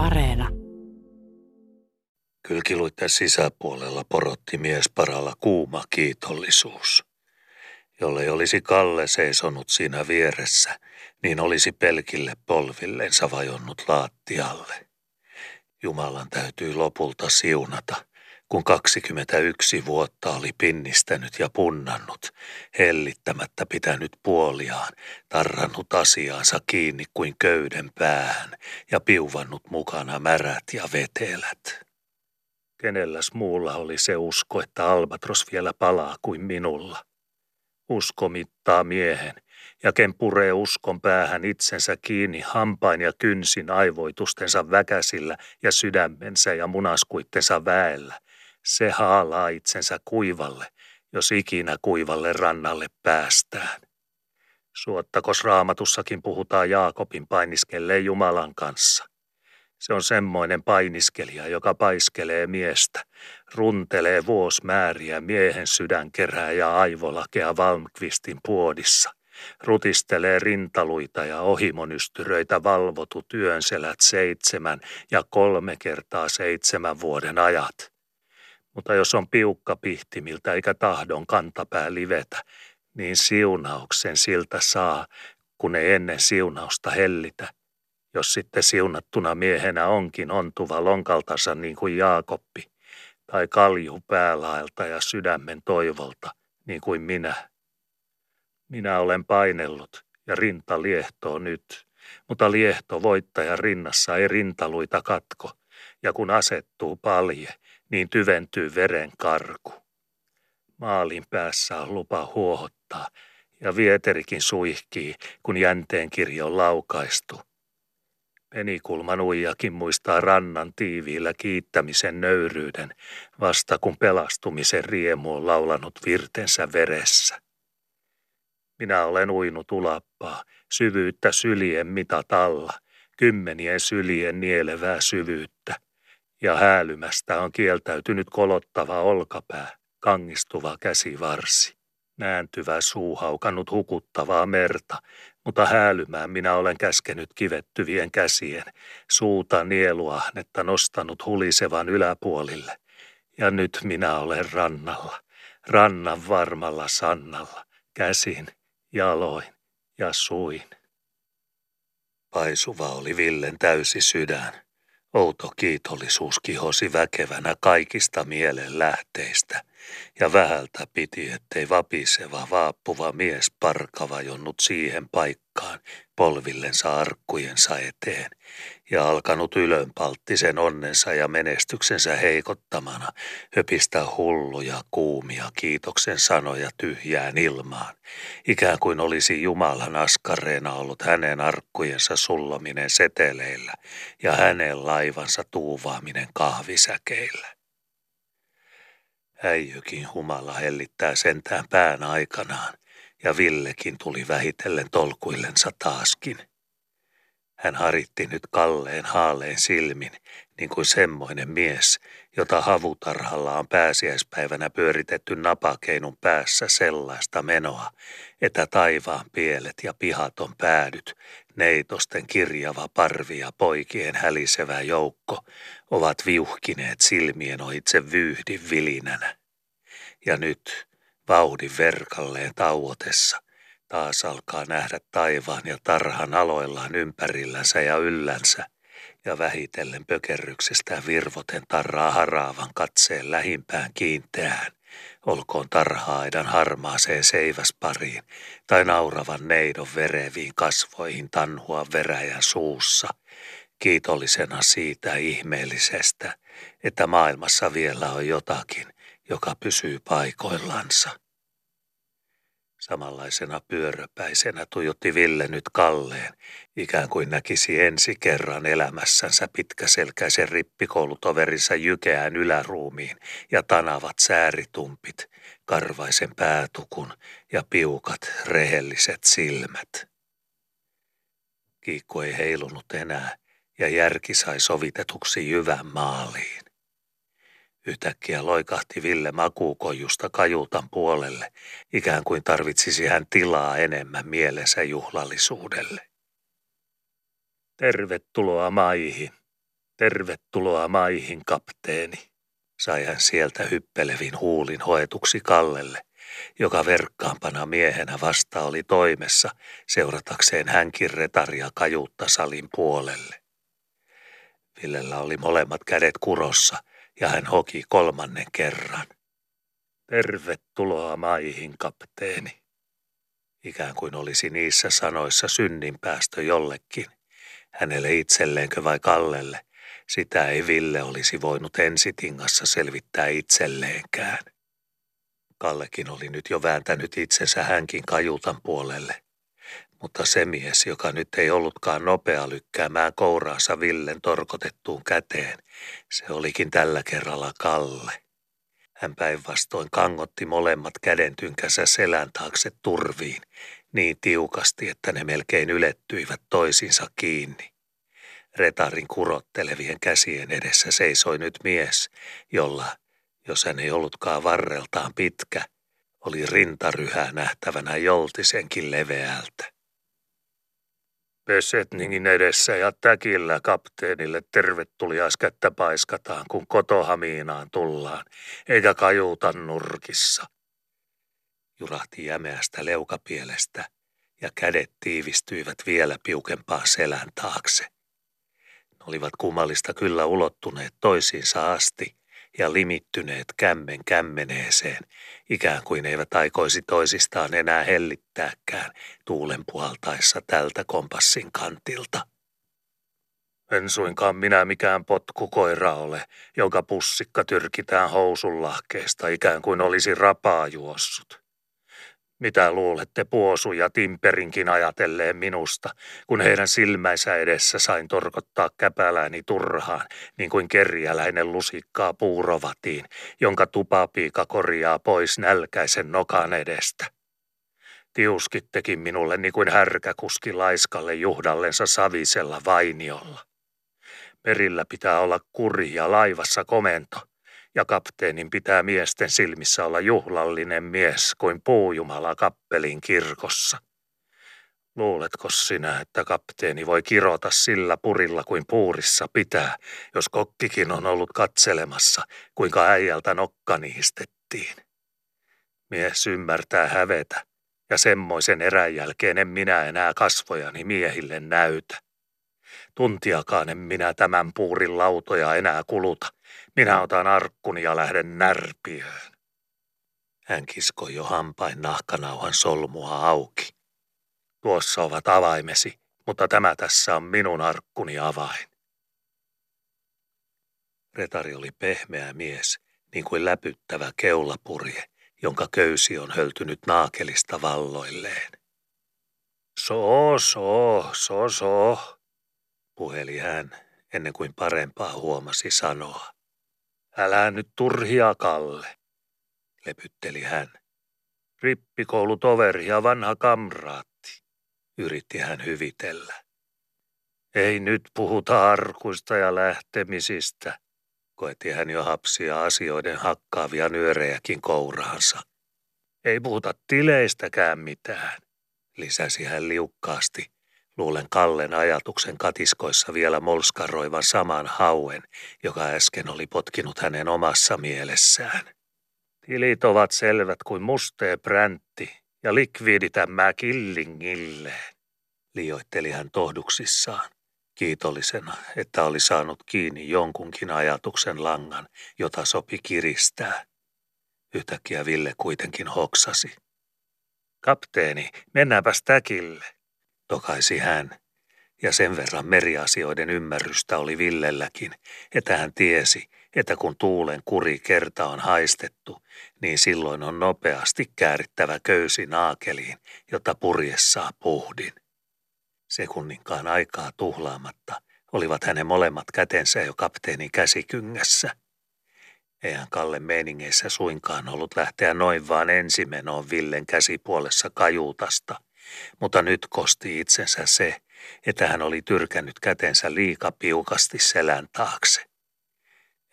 Areena. Kylkiluitten sisäpuolella porotti miesparalla kuuma kiitollisuus. Jollei olisi Kalle seisonut siinä vieressä, niin olisi pelkille polvillensa vajonnut laattialle. Jumalan täytyy lopulta siunata, kun 21 vuotta oli pinnistänyt ja punnannut, hellittämättä pitänyt puoliaan, tarrannut asiaansa kiinni kuin köyden päähän ja piuvannut mukana märät ja vetelät. Kenelläs muulla oli se usko, että Albatros vielä palaa kuin minulla? Usko mittaa miehen, ja ken puree uskon päähän itsensä kiinni hampain ja kynsin aivoitustensa väkäsillä ja sydämensä ja munaskuittensa väellä, se haalaa itsensä kuivalle, jos ikinä kuivalle rannalle päästään. Suottakos raamatussakin puhutaan Jaakobin painiskelleen Jumalan kanssa. Se on semmoinen painiskelija, joka paiskelee miestä, runtelee vuosmääriä miehen sydänkerää ja aivolakea Valmqvistin puodissa, rutistelee rintaluita ja ohimonystyröitä valvotu työnselät seitsemän ja kolme kertaa seitsemän vuoden ajat. Mutta jos on piukka pihtimiltä eikä tahdon kantapää livetä, niin siunauksen siltä saa, kun ei ennen siunausta hellitä – jos sitten siunattuna miehenä onkin ontuva lonkaltansa niin kuin Jaakoppi, tai kalju päälaelta ja sydämen toivolta, niin kuin minä. Minä olen painellut ja rinta liehtoo nyt, mutta liehto voittaja rinnassa ei rintaluita katko, ja kun asettuu palje, niin tyventyy veren karku. Maalin päässä on lupa huohottaa, ja vieterikin suihkii, kun jänteen kirjo on laukaistu – Penikulman uijakin muistaa rannan tiiviillä kiittämisen nöyryyden, vasta kun pelastumisen riemu on laulanut virtensä veressä. Minä olen uinut ulappaa, syvyyttä sylien mitat alla, kymmenien sylien nielevää syvyyttä, ja häälymästä on kieltäytynyt kolottava olkapää, kangistuva käsivarsi nääntyvä suu haukannut hukuttavaa merta, mutta häälymään minä olen käskenyt kivettyvien käsien, suuta nieluahnetta nostanut hulisevan yläpuolille. Ja nyt minä olen rannalla, rannan varmalla sannalla, käsin, jaloin ja suin. Paisuva oli Villen täysi sydän. Outo kiitollisuus kihosi väkevänä kaikista mielen lähteistä, ja vähältä piti, ettei vapiseva vaappuva mies parkava jonnut siihen paikkaan polvillensa arkkujensa eteen, ja alkanut ylönpalttisen onnensa ja menestyksensä heikottamana höpistä hulluja, kuumia kiitoksen sanoja tyhjään ilmaan, ikään kuin olisi Jumalan askareena ollut hänen arkkujensa sullominen seteleillä ja hänen laivansa tuuvaaminen kahvisäkeillä. Äijykin humala hellittää sentään pään aikanaan, ja Villekin tuli vähitellen tolkuillensa taaskin. Hän haritti nyt kalleen haaleen silmin, niin kuin semmoinen mies, jota havutarhalla on pääsiäispäivänä pyöritetty napakeinun päässä sellaista menoa, että taivaan pielet ja pihaton päädyt, neitosten kirjava parvi ja poikien hälisevä joukko ovat viuhkineet silmien ohitse vyyhdin vilinänä. Ja nyt, vauhdin verkalleen tauotessa, taas alkaa nähdä taivaan ja tarhan aloillaan ympärillänsä ja yllänsä, ja vähitellen pökerryksestään virvoten tarraa haraavan katseen lähimpään kiinteään, olkoon tarhaaidan harmaaseen seiväspariin tai nauravan neidon vereviin kasvoihin tanhua veräjän suussa, kiitollisena siitä ihmeellisestä, että maailmassa vielä on jotakin, joka pysyy paikoillansa. Samanlaisena pyöröpäisenä tuijotti Ville nyt Kalleen, ikään kuin näkisi ensi kerran elämässänsä pitkäselkäisen rippikoulutoverinsa jykeään yläruumiin ja tanavat sääritumpit, karvaisen päätukun ja piukat rehelliset silmät. Kiikku ei heilunut enää ja järki sai sovitetuksi jyvän maaliin. Yhtäkkiä loikahti Ville makuukojusta kajutan puolelle, ikään kuin tarvitsisi hän tilaa enemmän mielensä juhlallisuudelle. Tervetuloa maihin, Tervetuloa maihin, kapteeni, sai hän sieltä hyppelevin huulin hoetuksi Kallelle, joka verkkaampana miehenä vasta oli toimessa seuratakseen hänkin retaria kajuutta salin puolelle. Villellä oli molemmat kädet kurossa ja hän hoki kolmannen kerran. Tervetuloa maihin, kapteeni. Ikään kuin olisi niissä sanoissa synninpäästö jollekin. Hänelle itselleenkö vai Kallelle, sitä ei Ville olisi voinut ensitingassa selvittää itselleenkään. Kallekin oli nyt jo vääntänyt itsensä hänkin kajutan puolelle. Mutta se mies, joka nyt ei ollutkaan nopea lykkäämään kouraansa Villen torkotettuun käteen, se olikin tällä kerralla Kalle. Hän päinvastoin kangotti molemmat kädentynkänsä selän taakse turviin niin tiukasti, että ne melkein ylettyivät toisinsa kiinni. Retarin kurottelevien käsien edessä seisoi nyt mies, jolla, jos hän ei ollutkaan varreltaan pitkä, oli rintaryhää nähtävänä joltisenkin leveältä. Pesetningin edessä ja täkillä kapteenille tervetuliaiskättä paiskataan, kun kotohamiinaan tullaan, eikä kajuta nurkissa. Jurahti jämeästä leukapielestä ja kädet tiivistyivät vielä piukempaan selän taakse. Ne olivat kummallista kyllä ulottuneet toisiinsa asti ja limittyneet kämmen kämmeneeseen, ikään kuin eivät aikoisi toisistaan enää hellittääkään tuulen puhaltaessa tältä kompassin kantilta. En suinkaan minä mikään potkukoira ole, jonka pussikka tyrkitään housunlahkeesta ikään kuin olisi rapaa juossut. Mitä luulette Puosu ja Timperinkin ajatelleen minusta, kun heidän silmäisä edessä sain torkottaa käpälääni turhaan, niin kuin kerjäläinen lusikkaa puurovatiin, jonka tupapiika korjaa pois nälkäisen nokan edestä. Tiuskittekin minulle niin kuin härkäkuski laiskalle juhdallensa savisella vainiolla. Merillä pitää olla kuri ja laivassa komento ja kapteenin pitää miesten silmissä olla juhlallinen mies kuin puujumala kappelin kirkossa. Luuletko sinä, että kapteeni voi kirota sillä purilla kuin puurissa pitää, jos kokkikin on ollut katselemassa, kuinka äijältä nokka niistettiin? Mies ymmärtää hävetä, ja semmoisen erän jälkeen en minä enää kasvojani miehille näytä. Tuntiakaan en minä tämän puurin lautoja enää kuluta. Minä otan arkkuni ja lähden närpiöön. Hän kiskoi jo hampain nahkanauhan solmua auki. Tuossa ovat avaimesi, mutta tämä tässä on minun arkkuni avain. Retari oli pehmeä mies, niin kuin läpyttävä keulapurje, jonka köysi on höltynyt naakelista valloilleen. So, so, so, so, puheli hän, ennen kuin parempaa huomasi sanoa. Älä nyt turhia, Kalle, lepytteli hän. Rippikoulutoveri ja vanha kamraatti, yritti hän hyvitellä. Ei nyt puhuta arkuista ja lähtemisistä, koetti hän jo hapsia asioiden hakkaavia nyörejäkin kouraansa. Ei puhuta tileistäkään mitään, lisäsi hän liukkaasti Luulen Kallen ajatuksen katiskoissa vielä molskaroivan saman hauen, joka äsken oli potkinut hänen omassa mielessään. Tilit ovat selvät kuin mustee präntti ja likviiditämmää killingilleen, liioitteli hän tohduksissaan, kiitollisena, että oli saanut kiinni jonkunkin ajatuksen langan, jota sopi kiristää. Yhtäkkiä Ville kuitenkin hoksasi. Kapteeni, mennäänpäs täkille tokaisi hän, ja sen verran meriasioiden ymmärrystä oli Villelläkin, että hän tiesi, että kun tuulen kuri kerta on haistettu, niin silloin on nopeasti käärittävä köysi naakeliin, jotta purjessaa puhdin. Sekunninkaan aikaa tuhlaamatta olivat hänen molemmat kätensä jo kapteenin käsikyngässä. Eihän Kalle meiningeissä suinkaan ollut lähteä noin vaan ensimenoon Villen käsipuolessa kajuutasta – mutta nyt kosti itsensä se, että hän oli tyrkännyt kätensä liika piukasti selän taakse.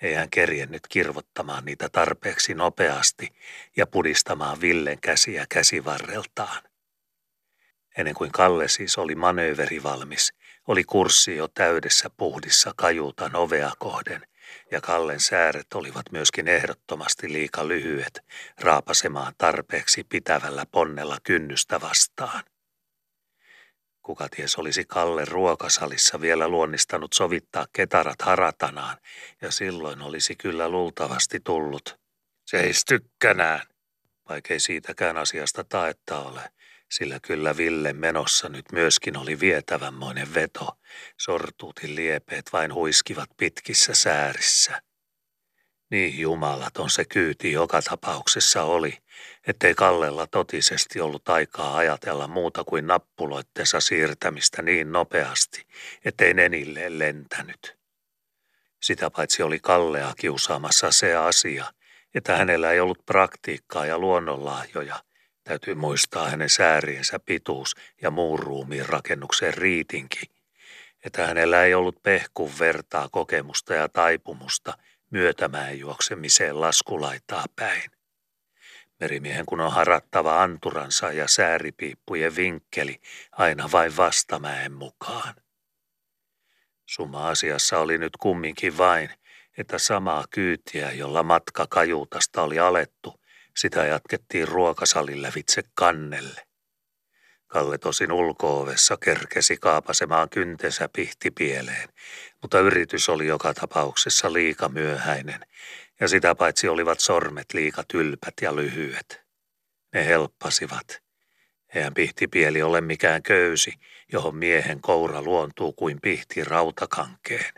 Ei hän kerjennyt kirvottamaan niitä tarpeeksi nopeasti ja pudistamaan Villen käsiä käsivarreltaan. Ennen kuin Kalle siis oli manööveri valmis, oli kurssi jo täydessä puhdissa kajuutan ovea kohden, ja Kallen sääret olivat myöskin ehdottomasti liika lyhyet raapasemaan tarpeeksi pitävällä ponnella kynnystä vastaan. Kuka ties olisi Kalle ruokasalissa vielä luonnistanut sovittaa ketarat haratanaan, ja silloin olisi kyllä luultavasti tullut. Seis tykkänään, vaikkei siitäkään asiasta taetta ole, sillä kyllä Ville menossa nyt myöskin oli vietävänmoinen veto. Sortuutin liepeet vain huiskivat pitkissä säärissä. Niin jumalaton se kyyti joka tapauksessa oli, ettei Kallella totisesti ollut aikaa ajatella muuta kuin nappuloittensa siirtämistä niin nopeasti, ettei nenille lentänyt. Sitä paitsi oli Kallea kiusaamassa se asia, että hänellä ei ollut praktiikkaa ja luonnonlahjoja. Täytyy muistaa hänen sääriensä pituus ja muun ruumiin rakennuksen riitinki, että hänellä ei ollut pehkun vertaa kokemusta ja taipumusta myötämään juoksemiseen laskulaitaa päin. Merimiehen kun on harattava anturansa ja sääripiippujen vinkkeli aina vain vastamäen mukaan. Summa asiassa oli nyt kumminkin vain, että samaa kyytiä, jolla matka kajuutasta oli alettu, sitä jatkettiin ruokasalin lävitse kannelle. Kalle tosin ulkoovessa kerkesi kaapasemaan kyntensä pihtipieleen, mutta yritys oli joka tapauksessa liika myöhäinen, ja sitä paitsi olivat sormet liika tylpät ja lyhyet. Ne helppasivat. Eihän pihtipieli ole mikään köysi, johon miehen koura luontuu kuin pihti rautakankeen.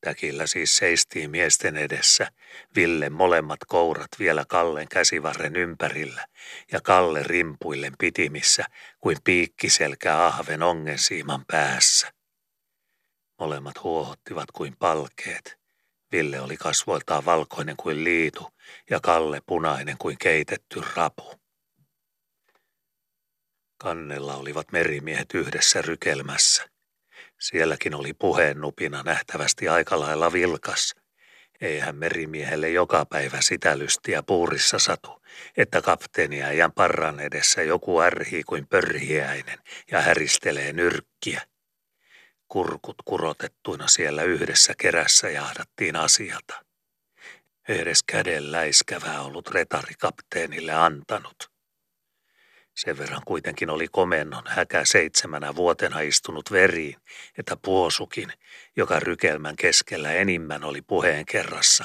Täkillä siis seistiin miesten edessä, Ville molemmat kourat vielä Kallen käsivarren ympärillä ja Kalle rimpuillen pitimissä kuin piikkiselkä ahven ongensiiman päässä. Molemmat huohottivat kuin palkeet. Ville oli kasvoiltaan valkoinen kuin liitu ja Kalle punainen kuin keitetty rapu. Kannella olivat merimiehet yhdessä rykelmässä. Sielläkin oli puheennupina nähtävästi aika lailla vilkas. Eihän merimiehelle joka päivä sitä lystiä puurissa satu, että kapteeni äijän parran edessä joku ärhii kuin pörhiäinen ja häristelee nyrkkiä. Kurkut kurotettuina siellä yhdessä kerässä jahdattiin asiata. Edes käden läiskävää ollut retari kapteenille antanut. Sen verran kuitenkin oli komennon häkä seitsemänä vuotena istunut veriin, että puosukin, joka rykelmän keskellä enimmän oli puheen kerrassa,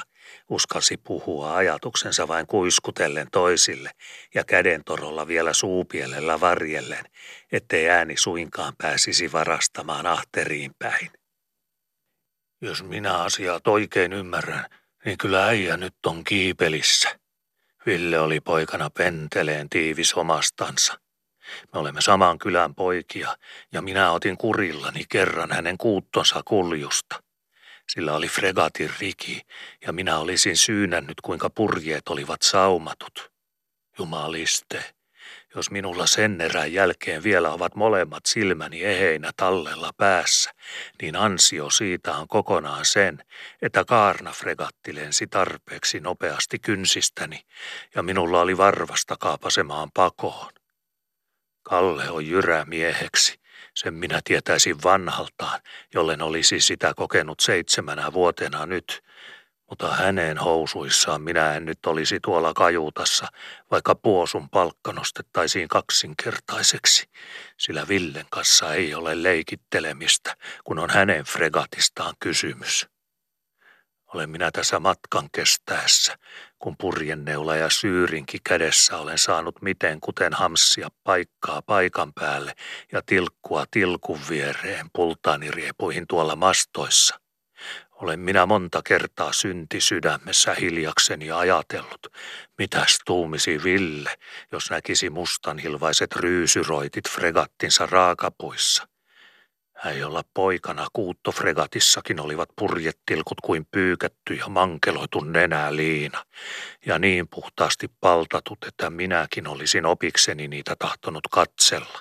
uskalsi puhua ajatuksensa vain kuiskutellen toisille ja kädentorolla vielä suupielellä varjellen, ettei ääni suinkaan pääsisi varastamaan ahteriin päin. Jos minä asiat oikein ymmärrän, niin kyllä äijä nyt on kiipelissä, Ville oli poikana penteleen tiivis omastansa. Me olemme saman kylän poikia ja minä otin kurillani kerran hänen kuuttonsa kuljusta. Sillä oli fregatin riki ja minä olisin syynännyt kuinka purjeet olivat saumatut. Jumaliste, jos minulla sen erän jälkeen vielä ovat molemmat silmäni eheinä tallella päässä, niin ansio siitä on kokonaan sen, että Kaarna-fregatti lensi tarpeeksi nopeasti kynsistäni ja minulla oli varvasta kaapasemaan pakoon. Kalle on jyrä mieheksi, sen minä tietäisin vanhaltaan, jollen olisi sitä kokenut seitsemänä vuotena nyt, mutta hänen housuissaan minä en nyt olisi tuolla kajuutassa, vaikka puosun palkka nostettaisiin kaksinkertaiseksi, sillä Villen kanssa ei ole leikittelemistä, kun on hänen fregatistaan kysymys. Olen minä tässä matkan kestäessä, kun purjenneula ja syyrinki kädessä olen saanut miten kuten hamssia paikkaa paikan päälle ja tilkkua tilkun viereen pultaaniriepuihin tuolla mastoissa – olen minä monta kertaa synti sydämessä hiljakseni ajatellut, mitäs tuumisi Ville, jos näkisi mustanhilvaiset ryysyroitit fregattinsa raakapuissa. Hän jolla poikana kuuttofregatissakin olivat purjettilkut kuin pyykätty ja mankeloitu nenää liina, ja niin puhtaasti paltatut, että minäkin olisin opikseni niitä tahtonut katsella.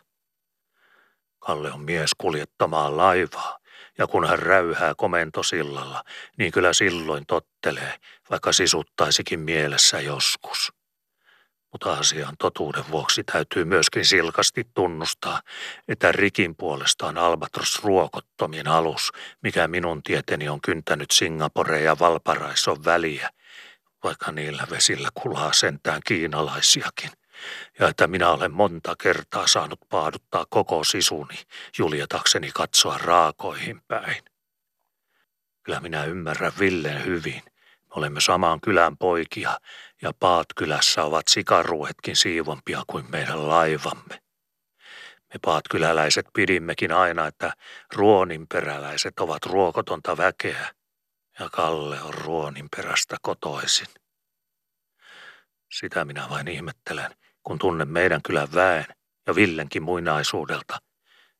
Kalle on mies kuljettamaan laivaa, ja kun hän räyhää komentosillalla, niin kyllä silloin tottelee, vaikka sisuttaisikin mielessä joskus. Mutta asian totuuden vuoksi täytyy myöskin silkasti tunnustaa, että Rikin puolestaan Albatros ruokottomien alus, mikä minun tieteni on kyntänyt Singapore ja Valparaison väliä, vaikka niillä vesillä kulaa sentään kiinalaisiakin. Ja että minä olen monta kertaa saanut paaduttaa koko sisuni juljetakseni katsoa raakoihin päin. Kyllä minä ymmärrän Villen hyvin. Me olemme samaan kylän poikia ja Paatkylässä ovat sikaruetkin siivompia kuin meidän laivamme. Me paatkyläläiset pidimmekin aina, että ruoninperäläiset ovat ruokotonta väkeä ja Kalle on ruoninperästä kotoisin. Sitä minä vain ihmettelen, kun tunnen meidän kylän väen ja Villenkin muinaisuudelta,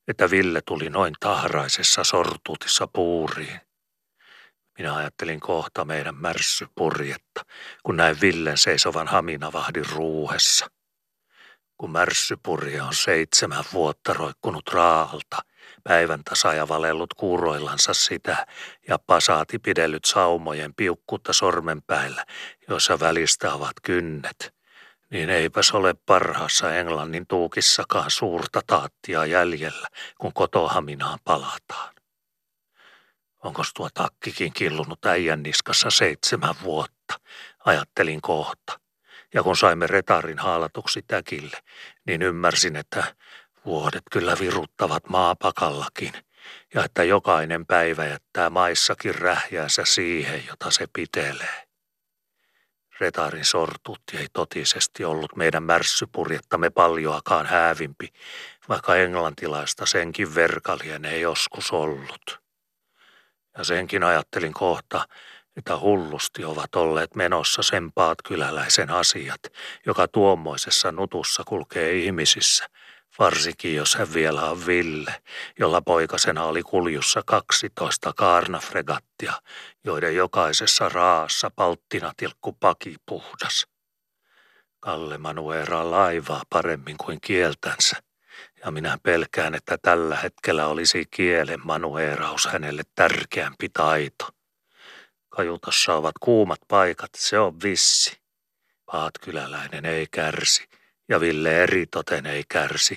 että Ville tuli noin tahraisessa sortuutissa puuriin. Minä ajattelin kohta meidän märssypurjetta, kun näin Villen seisovan haminavahdin ruuhessa. Kun märssypurje on seitsemän vuotta roikkunut raalta, päivän tasa ja valellut kuuroillansa sitä ja pasaati pidellyt saumojen piukkutta sormenpäillä, joissa välistä ovat kynnet, niin eipäs ole parhaassa Englannin tuukissakaan suurta taattia jäljellä, kun kotohaminaan palataan. Onko tuo takkikin killunut äijän niskassa seitsemän vuotta, ajattelin kohta. Ja kun saimme retarin haalatuksi täkille, niin ymmärsin, että vuodet kyllä viruttavat maapakallakin, ja että jokainen päivä jättää maissakin rähjäänsä siihen, jota se pitelee. Retarin sortutti ei totisesti ollut meidän märssypurjettamme paljoakaan häävimpi, vaikka englantilaista senkin verkalien ei joskus ollut. Ja senkin ajattelin kohta, että hullusti ovat olleet menossa sen paat kyläläisen asiat, joka tuommoisessa nutussa kulkee ihmisissä, varsinkin jos hän vielä on Ville, jolla poikasena oli kuljussa 12 kaarnafregattia, joiden jokaisessa raassa palttina tilkku paki puhdas. Kalle Manuera laivaa paremmin kuin kieltänsä, ja minä pelkään, että tällä hetkellä olisi kielen manueeraus hänelle tärkeämpi taito. Kajutassa ovat kuumat paikat, se on vissi. Paatkyläläinen ei kärsi, ja Ville eritoten ei kärsi,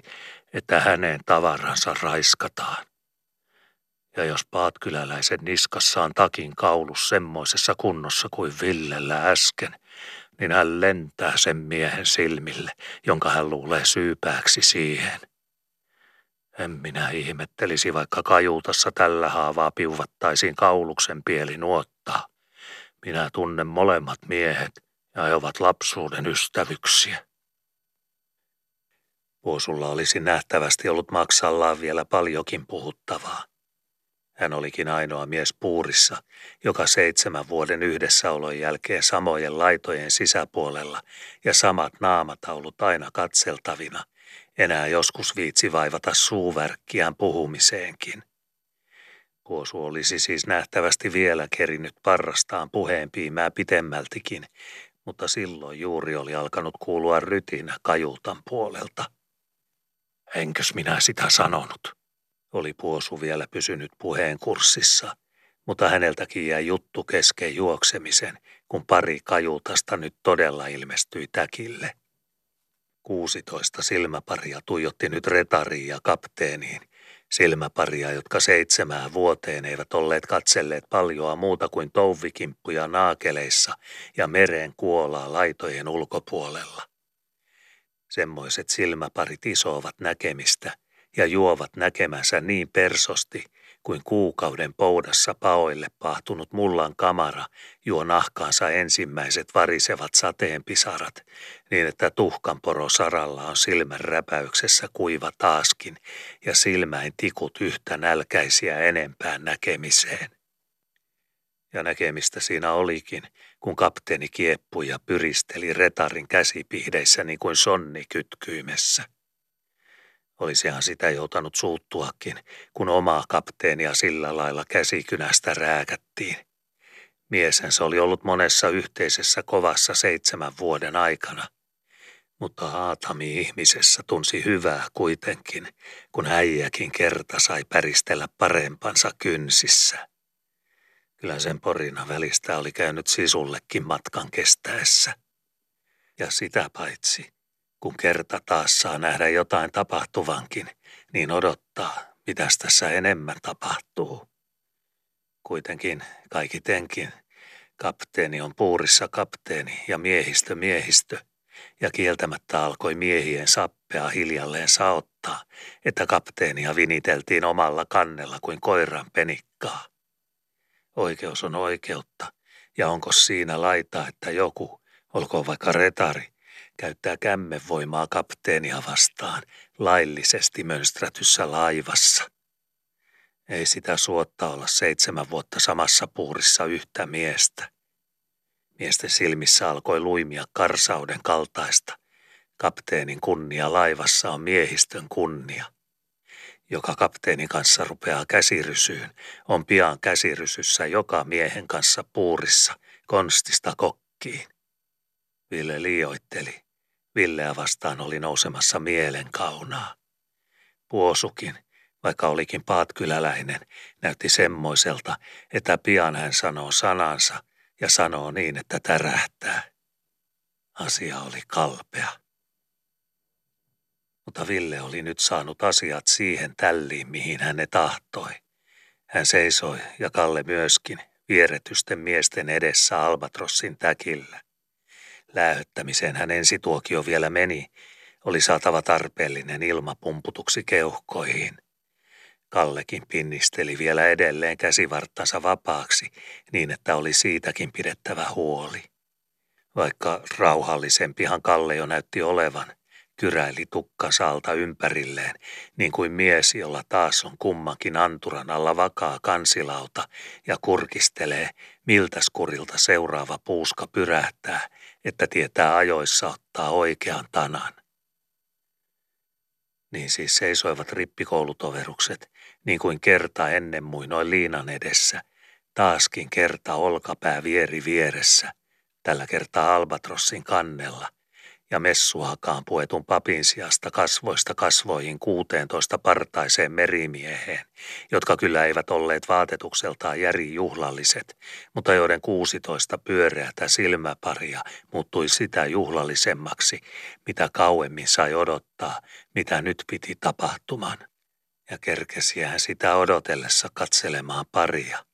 että hänen tavaransa raiskataan. Ja jos paatkyläläisen niskassa on takin kaulus semmoisessa kunnossa kuin Villellä äsken, niin hän lentää sen miehen silmille, jonka hän luulee syypääksi siihen. En minä ihmettelisi, vaikka kajuutassa tällä haavaa piuvattaisiin kauluksen pieli nuottaa. Minä tunnen molemmat miehet ja he ovat lapsuuden ystävyksiä. Vuosulla olisi nähtävästi ollut maksallaan vielä paljonkin puhuttavaa. Hän olikin ainoa mies puurissa, joka seitsemän vuoden yhdessäolon jälkeen samojen laitojen sisäpuolella ja samat naamataulut aina katseltavina – enää joskus viitsi vaivata suuvärkkiään puhumiseenkin. Kuosu olisi siis nähtävästi vielä kerinyt parrastaan puheen piimää pitemmältikin, mutta silloin juuri oli alkanut kuulua rytinä kajutan puolelta. Enkös minä sitä sanonut? Oli Puosu vielä pysynyt puheen kurssissa, mutta häneltäkin jäi juttu kesken juoksemisen, kun pari kajutasta nyt todella ilmestyi täkille. Kuusitoista silmäparia tuijotti nyt retariin ja kapteeniin. Silmäparia, jotka seitsemään vuoteen eivät olleet katselleet paljoa muuta kuin touvikimppuja naakeleissa ja meren kuolaa laitojen ulkopuolella. Semmoiset silmäparit isoovat näkemistä ja juovat näkemänsä niin persosti, kuin kuukauden poudassa paoille pahtunut mullan kamara juo nahkaansa ensimmäiset varisevat sateenpisarat, niin että tuhkanporo saralla on silmän räpäyksessä kuiva taaskin ja silmäin tikut yhtä nälkäisiä enempään näkemiseen. Ja näkemistä siinä olikin, kun kapteeni kieppui ja pyristeli retarin käsipihdeissä niin kuin sonni kytkyimessä. Olisihan sitä joutanut suuttuakin, kun omaa kapteenia sillä lailla käsikynästä rääkättiin. se oli ollut monessa yhteisessä kovassa seitsemän vuoden aikana. Mutta Aatami ihmisessä tunsi hyvää kuitenkin, kun äijäkin kerta sai päristellä parempansa kynsissä. Kyllä sen porina välistä oli käynyt sisullekin matkan kestäessä. Ja sitä paitsi, kun kerta taas saa nähdä jotain tapahtuvankin, niin odottaa, mitäs tässä enemmän tapahtuu. Kuitenkin kaikitenkin kapteeni on puurissa kapteeni ja miehistö miehistö, ja kieltämättä alkoi miehien sappea hiljalleen saottaa, että kapteenia viniteltiin omalla kannella kuin koiran penikkaa. Oikeus on oikeutta, ja onko siinä laita, että joku, olkoon vaikka retari, käyttää kämmenvoimaa kapteenia vastaan laillisesti mönsträtyssä laivassa. Ei sitä suotta olla seitsemän vuotta samassa puurissa yhtä miestä. Miesten silmissä alkoi luimia karsauden kaltaista. Kapteenin kunnia laivassa on miehistön kunnia. Joka kapteenin kanssa rupeaa käsirysyyn, on pian käsirysyssä joka miehen kanssa puurissa, konstista kokkiin. Ville liioitteli. Villeä vastaan oli nousemassa mielen kaunaa. Puosukin, vaikka olikin paatkyläläinen, näytti semmoiselta, että pian hän sanoo sanansa ja sanoo niin, että tärähtää. Asia oli kalpea. Mutta Ville oli nyt saanut asiat siihen tälliin, mihin hän ne tahtoi. Hän seisoi, ja Kalle myöskin, vieretysten miesten edessä Albatrossin täkillä. Lähettämiseen hän ensituokio vielä meni, oli saatava tarpeellinen ilma pumputuksi keuhkoihin. Kallekin pinnisteli vielä edelleen käsivarttansa vapaaksi, niin että oli siitäkin pidettävä huoli. Vaikka rauhallisempihan Kalle jo näytti olevan, kyräili tukkansa alta ympärilleen, niin kuin mies, jolla taas on kummankin anturan alla vakaa kansilauta ja kurkistelee, miltä skurilta seuraava puuska pyrähtää, että tietää ajoissa ottaa oikean tanan. Niin siis seisoivat rippikoulutoverukset, niin kuin kerta ennen muinoin liinan edessä, taaskin kerta olkapää vieri vieressä, tällä kertaa Albatrossin kannella, ja messuakaan puetun papin sijasta kasvoista kasvoihin kuuteentoista partaiseen merimieheen, jotka kyllä eivät olleet vaatetukseltaan järi juhlalliset, mutta joiden kuusitoista pyöreätä silmäparia muuttui sitä juhlallisemmaksi, mitä kauemmin sai odottaa, mitä nyt piti tapahtuman. Ja kerkesi hän sitä odotellessa katselemaan paria.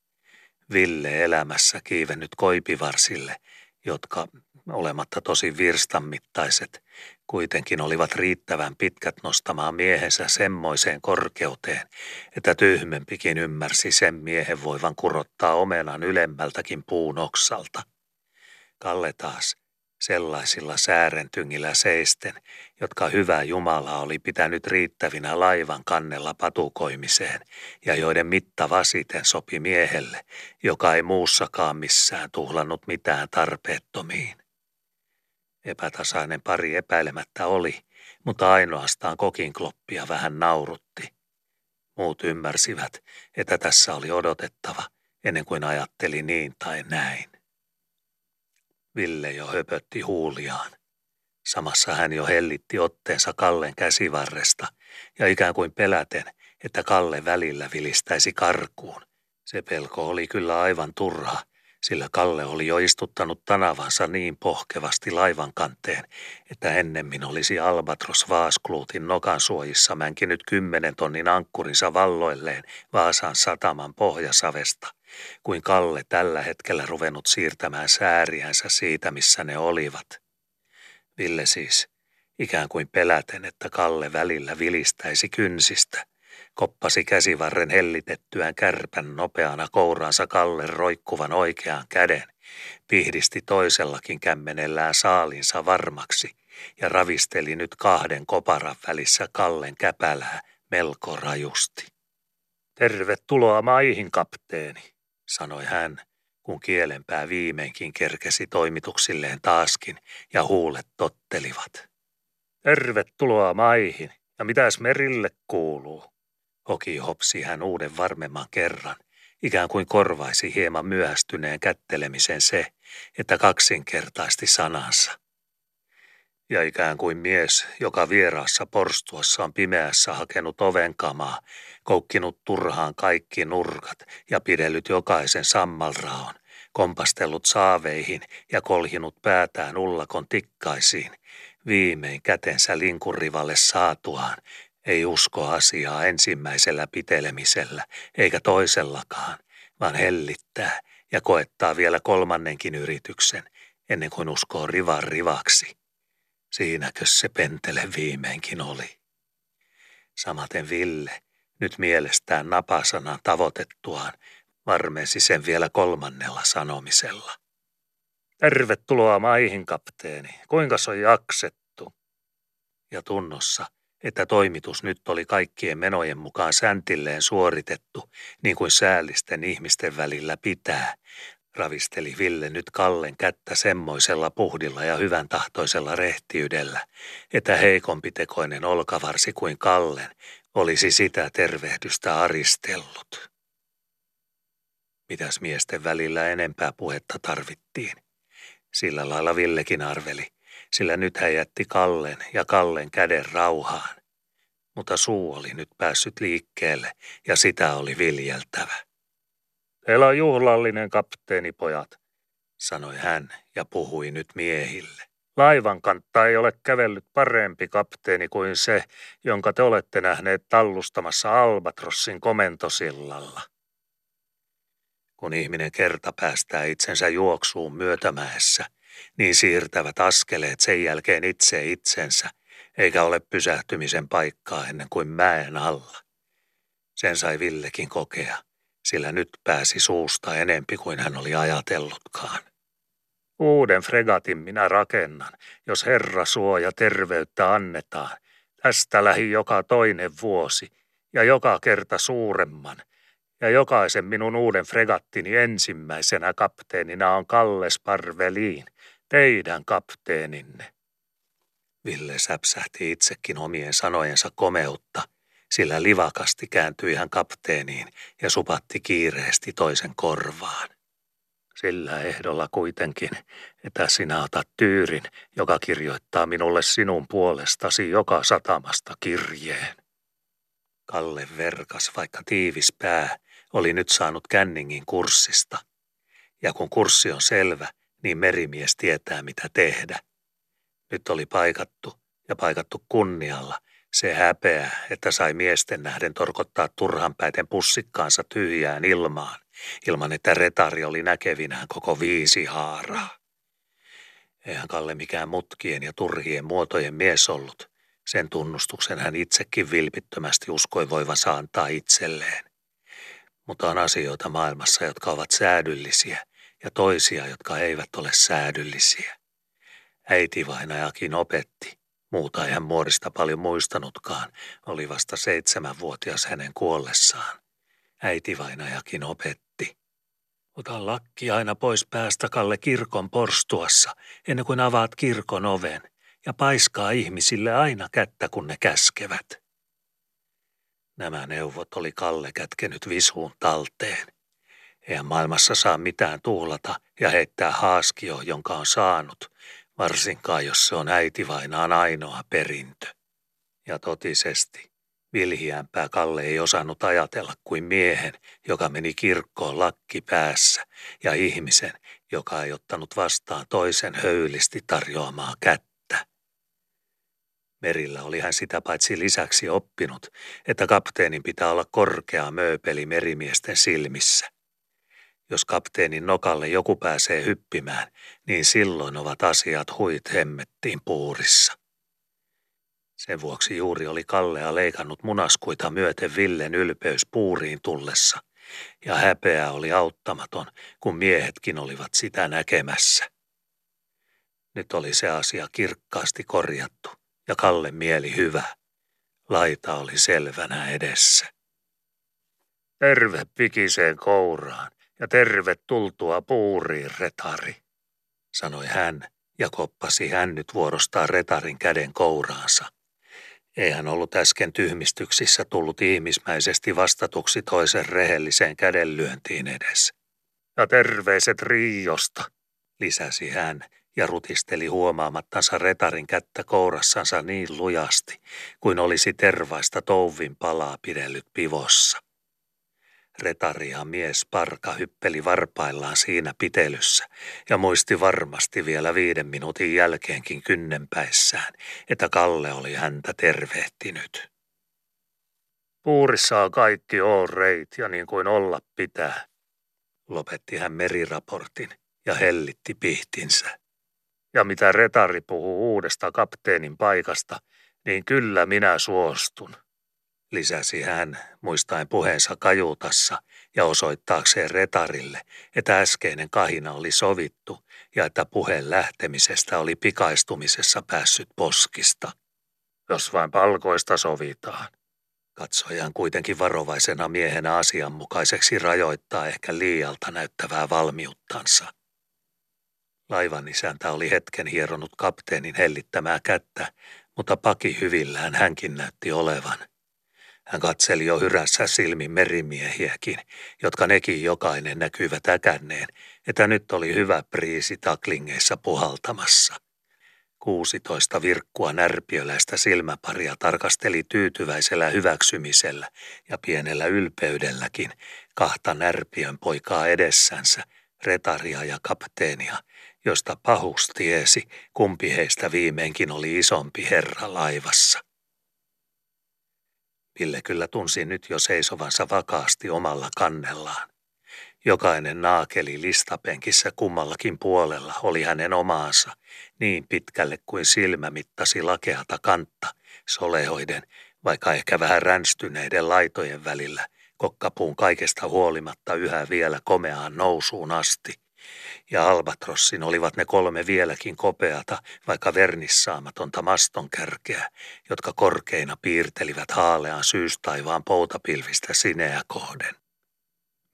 Ville elämässä kiivennyt koipivarsille, jotka olematta tosi virstanmittaiset, kuitenkin olivat riittävän pitkät nostamaan miehensä semmoiseen korkeuteen, että tyhmempikin ymmärsi sen miehen voivan kurottaa omenan ylemmältäkin puun oksalta. Kalle taas, sellaisilla säärentyngillä seisten, jotka hyvä Jumala oli pitänyt riittävinä laivan kannella patukoimiseen ja joiden mitta vasiten sopi miehelle, joka ei muussakaan missään tuhlannut mitään tarpeettomiin. Epätasainen pari epäilemättä oli, mutta ainoastaan kokinkloppia vähän naurutti. Muut ymmärsivät, että tässä oli odotettava, ennen kuin ajatteli niin tai näin. Ville jo höpötti huuliaan. Samassa hän jo hellitti otteensa Kallen käsivarresta ja ikään kuin peläten, että Kalle välillä vilistäisi karkuun. Se pelko oli kyllä aivan turha, sillä Kalle oli jo istuttanut tanavansa niin pohkevasti laivan kanteen, että ennemmin olisi Albatros Vaaskluutin nokan suojissa mänkinyt kymmenen tonnin ankkurinsa valloilleen Vaasan sataman pohjasavesta, kuin Kalle tällä hetkellä ruvennut siirtämään sääriänsä siitä, missä ne olivat. Ville siis, ikään kuin peläten, että Kalle välillä vilistäisi kynsistä – koppasi käsivarren hellitettyään kärpän nopeana kouraansa Kallen roikkuvan oikean käden, pihdisti toisellakin kämmenellään saalinsa varmaksi ja ravisteli nyt kahden koparan välissä Kallen käpälää melko rajusti. Tervetuloa maihin, kapteeni, sanoi hän, kun kielenpää viimeinkin kerkesi toimituksilleen taaskin ja huulet tottelivat. Tervetuloa maihin, ja mitäs merille kuuluu? Hoki hopsi hän uuden varmemman kerran, ikään kuin korvaisi hieman myöhästyneen kättelemisen se, että kaksinkertaisti sanansa. Ja ikään kuin mies, joka vieraassa porstuassa on pimeässä hakenut ovenkamaa, koukkinut turhaan kaikki nurkat ja pidellyt jokaisen sammalraon, kompastellut saaveihin ja kolhinut päätään ullakon tikkaisiin, viimein kätensä linkurivalle saatuaan, ei usko asiaa ensimmäisellä pitelemisellä eikä toisellakaan, vaan hellittää ja koettaa vielä kolmannenkin yrityksen, ennen kuin uskoo rivan rivaksi. Siinäkö se pentele viimeinkin oli? Samaten Ville, nyt mielestään napasanan tavoitettuaan, varmensi sen vielä kolmannella sanomisella. Tervetuloa maihin, kapteeni. Kuinka on jaksettu? Ja tunnossa, että toimitus nyt oli kaikkien menojen mukaan säntilleen suoritettu, niin kuin säällisten ihmisten välillä pitää, ravisteli Ville nyt Kallen kättä semmoisella puhdilla ja hyvän tahtoisella rehtiydellä, että tekoinen olkavarsi kuin Kallen olisi sitä tervehdystä aristellut. Mitäs miesten välillä enempää puhetta tarvittiin? Sillä lailla Villekin arveli, sillä nyt hän jätti Kallen ja Kallen käden rauhaan. Mutta suu oli nyt päässyt liikkeelle ja sitä oli viljeltävä. Teillä on juhlallinen kapteeni, pojat, sanoi hän ja puhui nyt miehille. Laivan kantta ei ole kävellyt parempi kapteeni kuin se, jonka te olette nähneet tallustamassa Albatrossin komentosillalla. Kun ihminen kerta päästää itsensä juoksuun myötämäessä, niin siirtävät askeleet sen jälkeen itse itsensä, eikä ole pysähtymisen paikkaa ennen kuin mäen alla. Sen sai Villekin kokea sillä nyt pääsi suusta enempi kuin hän oli ajatellutkaan. Uuden fregatin minä rakennan, jos Herra suo ja terveyttä annetaan. Tästä lähi joka toinen vuosi ja joka kerta suuremman. Ja jokaisen minun uuden fregattini ensimmäisenä kapteenina on Kalles Parveliin, teidän kapteeninne. Ville säpsähti itsekin omien sanojensa komeutta – sillä livakasti kääntyi hän kapteeniin ja supatti kiireesti toisen korvaan. Sillä ehdolla kuitenkin, että sinä otat tyyrin, joka kirjoittaa minulle sinun puolestasi joka satamasta kirjeen. Kalle verkas, vaikka tiivis pää, oli nyt saanut känningin kurssista. Ja kun kurssi on selvä, niin merimies tietää mitä tehdä. Nyt oli paikattu ja paikattu kunnialla – se häpeä, että sai miesten nähden torkottaa turhanpäiten pussikkaansa tyhjään ilmaan, ilman että retari oli näkevinään koko viisi haaraa. Eihän Kalle mikään mutkien ja turhien muotojen mies ollut. Sen tunnustuksen hän itsekin vilpittömästi uskoi voivansa antaa itselleen. Mutta on asioita maailmassa, jotka ovat säädyllisiä, ja toisia, jotka eivät ole säädyllisiä. Äiti vainajakin opetti – Muuta ei hän muorista paljon muistanutkaan, oli vasta seitsemänvuotias hänen kuollessaan. Äiti vainajakin opetti. Ota lakki aina pois päästä Kalle kirkon porstuassa, ennen kuin avaat kirkon oven, ja paiskaa ihmisille aina kättä, kun ne käskevät. Nämä neuvot oli Kalle kätkenyt visuun talteen. Eihän maailmassa saa mitään tuhlata ja heittää haaskio, jonka on saanut, varsinkaan jos se on äitivainaan ainoa perintö. Ja totisesti, vilhiämpää Kalle ei osannut ajatella kuin miehen, joka meni kirkkoon lakki päässä, ja ihmisen, joka ei ottanut vastaan toisen höylisti tarjoamaa kättä. Merillä oli hän sitä paitsi lisäksi oppinut, että kapteenin pitää olla korkea mööpeli merimiesten silmissä. Jos kapteenin nokalle joku pääsee hyppimään, niin silloin ovat asiat huit hemmettiin puurissa. Sen vuoksi juuri oli Kallea leikannut munaskuita myöten Villen ylpeys puuriin tullessa, ja häpeä oli auttamaton, kun miehetkin olivat sitä näkemässä. Nyt oli se asia kirkkaasti korjattu, ja Kalle mieli hyvä. Laita oli selvänä edessä. Terve pikiseen kouraan, ja tervetultua puuriin, retari, sanoi hän ja koppasi hän nyt vuorostaan retarin käden kouraansa. Ei hän ollut äsken tyhmistyksissä tullut ihmismäisesti vastatuksi toisen rehelliseen kädenlyöntiin edes. Ja terveiset Riosta, lisäsi hän ja rutisteli huomaamattansa retarin kättä kourassansa niin lujasti, kuin olisi tervaista touvin palaa pidellyt pivossa. Retari ja mies Parka hyppeli varpaillaan siinä pitelyssä ja muisti varmasti vielä viiden minuutin jälkeenkin kynnenpäissään, että Kalle oli häntä tervehtinyt. Puurissa on kaikki reit ja niin kuin olla pitää, lopetti hän meriraportin ja hellitti pihtinsä. Ja mitä retari puhuu uudesta kapteenin paikasta, niin kyllä minä suostun lisäsi hän, muistaen puheensa kajuutassa ja osoittaakseen retarille, että äskeinen kahina oli sovittu ja että puheen lähtemisestä oli pikaistumisessa päässyt poskista. Jos vain palkoista sovitaan. Katsojan kuitenkin varovaisena miehenä asianmukaiseksi rajoittaa ehkä liialta näyttävää valmiuttansa. Laivan isäntä oli hetken hieronut kapteenin hellittämää kättä, mutta paki hyvillään hänkin näytti olevan – hän katseli jo hyrässä silmin merimiehiäkin, jotka nekin jokainen näkyivät äkänneen, että nyt oli hyvä priisi taklingeissa puhaltamassa. Kuusitoista virkkua närpiöläistä silmäparia tarkasteli tyytyväisellä hyväksymisellä ja pienellä ylpeydelläkin kahta närpiön poikaa edessänsä, retaria ja kapteenia, josta pahus tiesi, kumpi heistä viimeinkin oli isompi herra laivassa. Ville kyllä tunsi nyt jo seisovansa vakaasti omalla kannellaan. Jokainen naakeli listapenkissä kummallakin puolella oli hänen omaansa, niin pitkälle kuin silmä mittasi lakeata kantta, solehoiden, vaikka ehkä vähän ränstyneiden laitojen välillä, kokkapuun kaikesta huolimatta yhä vielä komeaan nousuun asti ja Albatrossin olivat ne kolme vieläkin kopeata, vaikka vernissaamatonta maston kärkeä, jotka korkeina piirtelivät haalean syystaivaan poutapilvistä sineä kohden.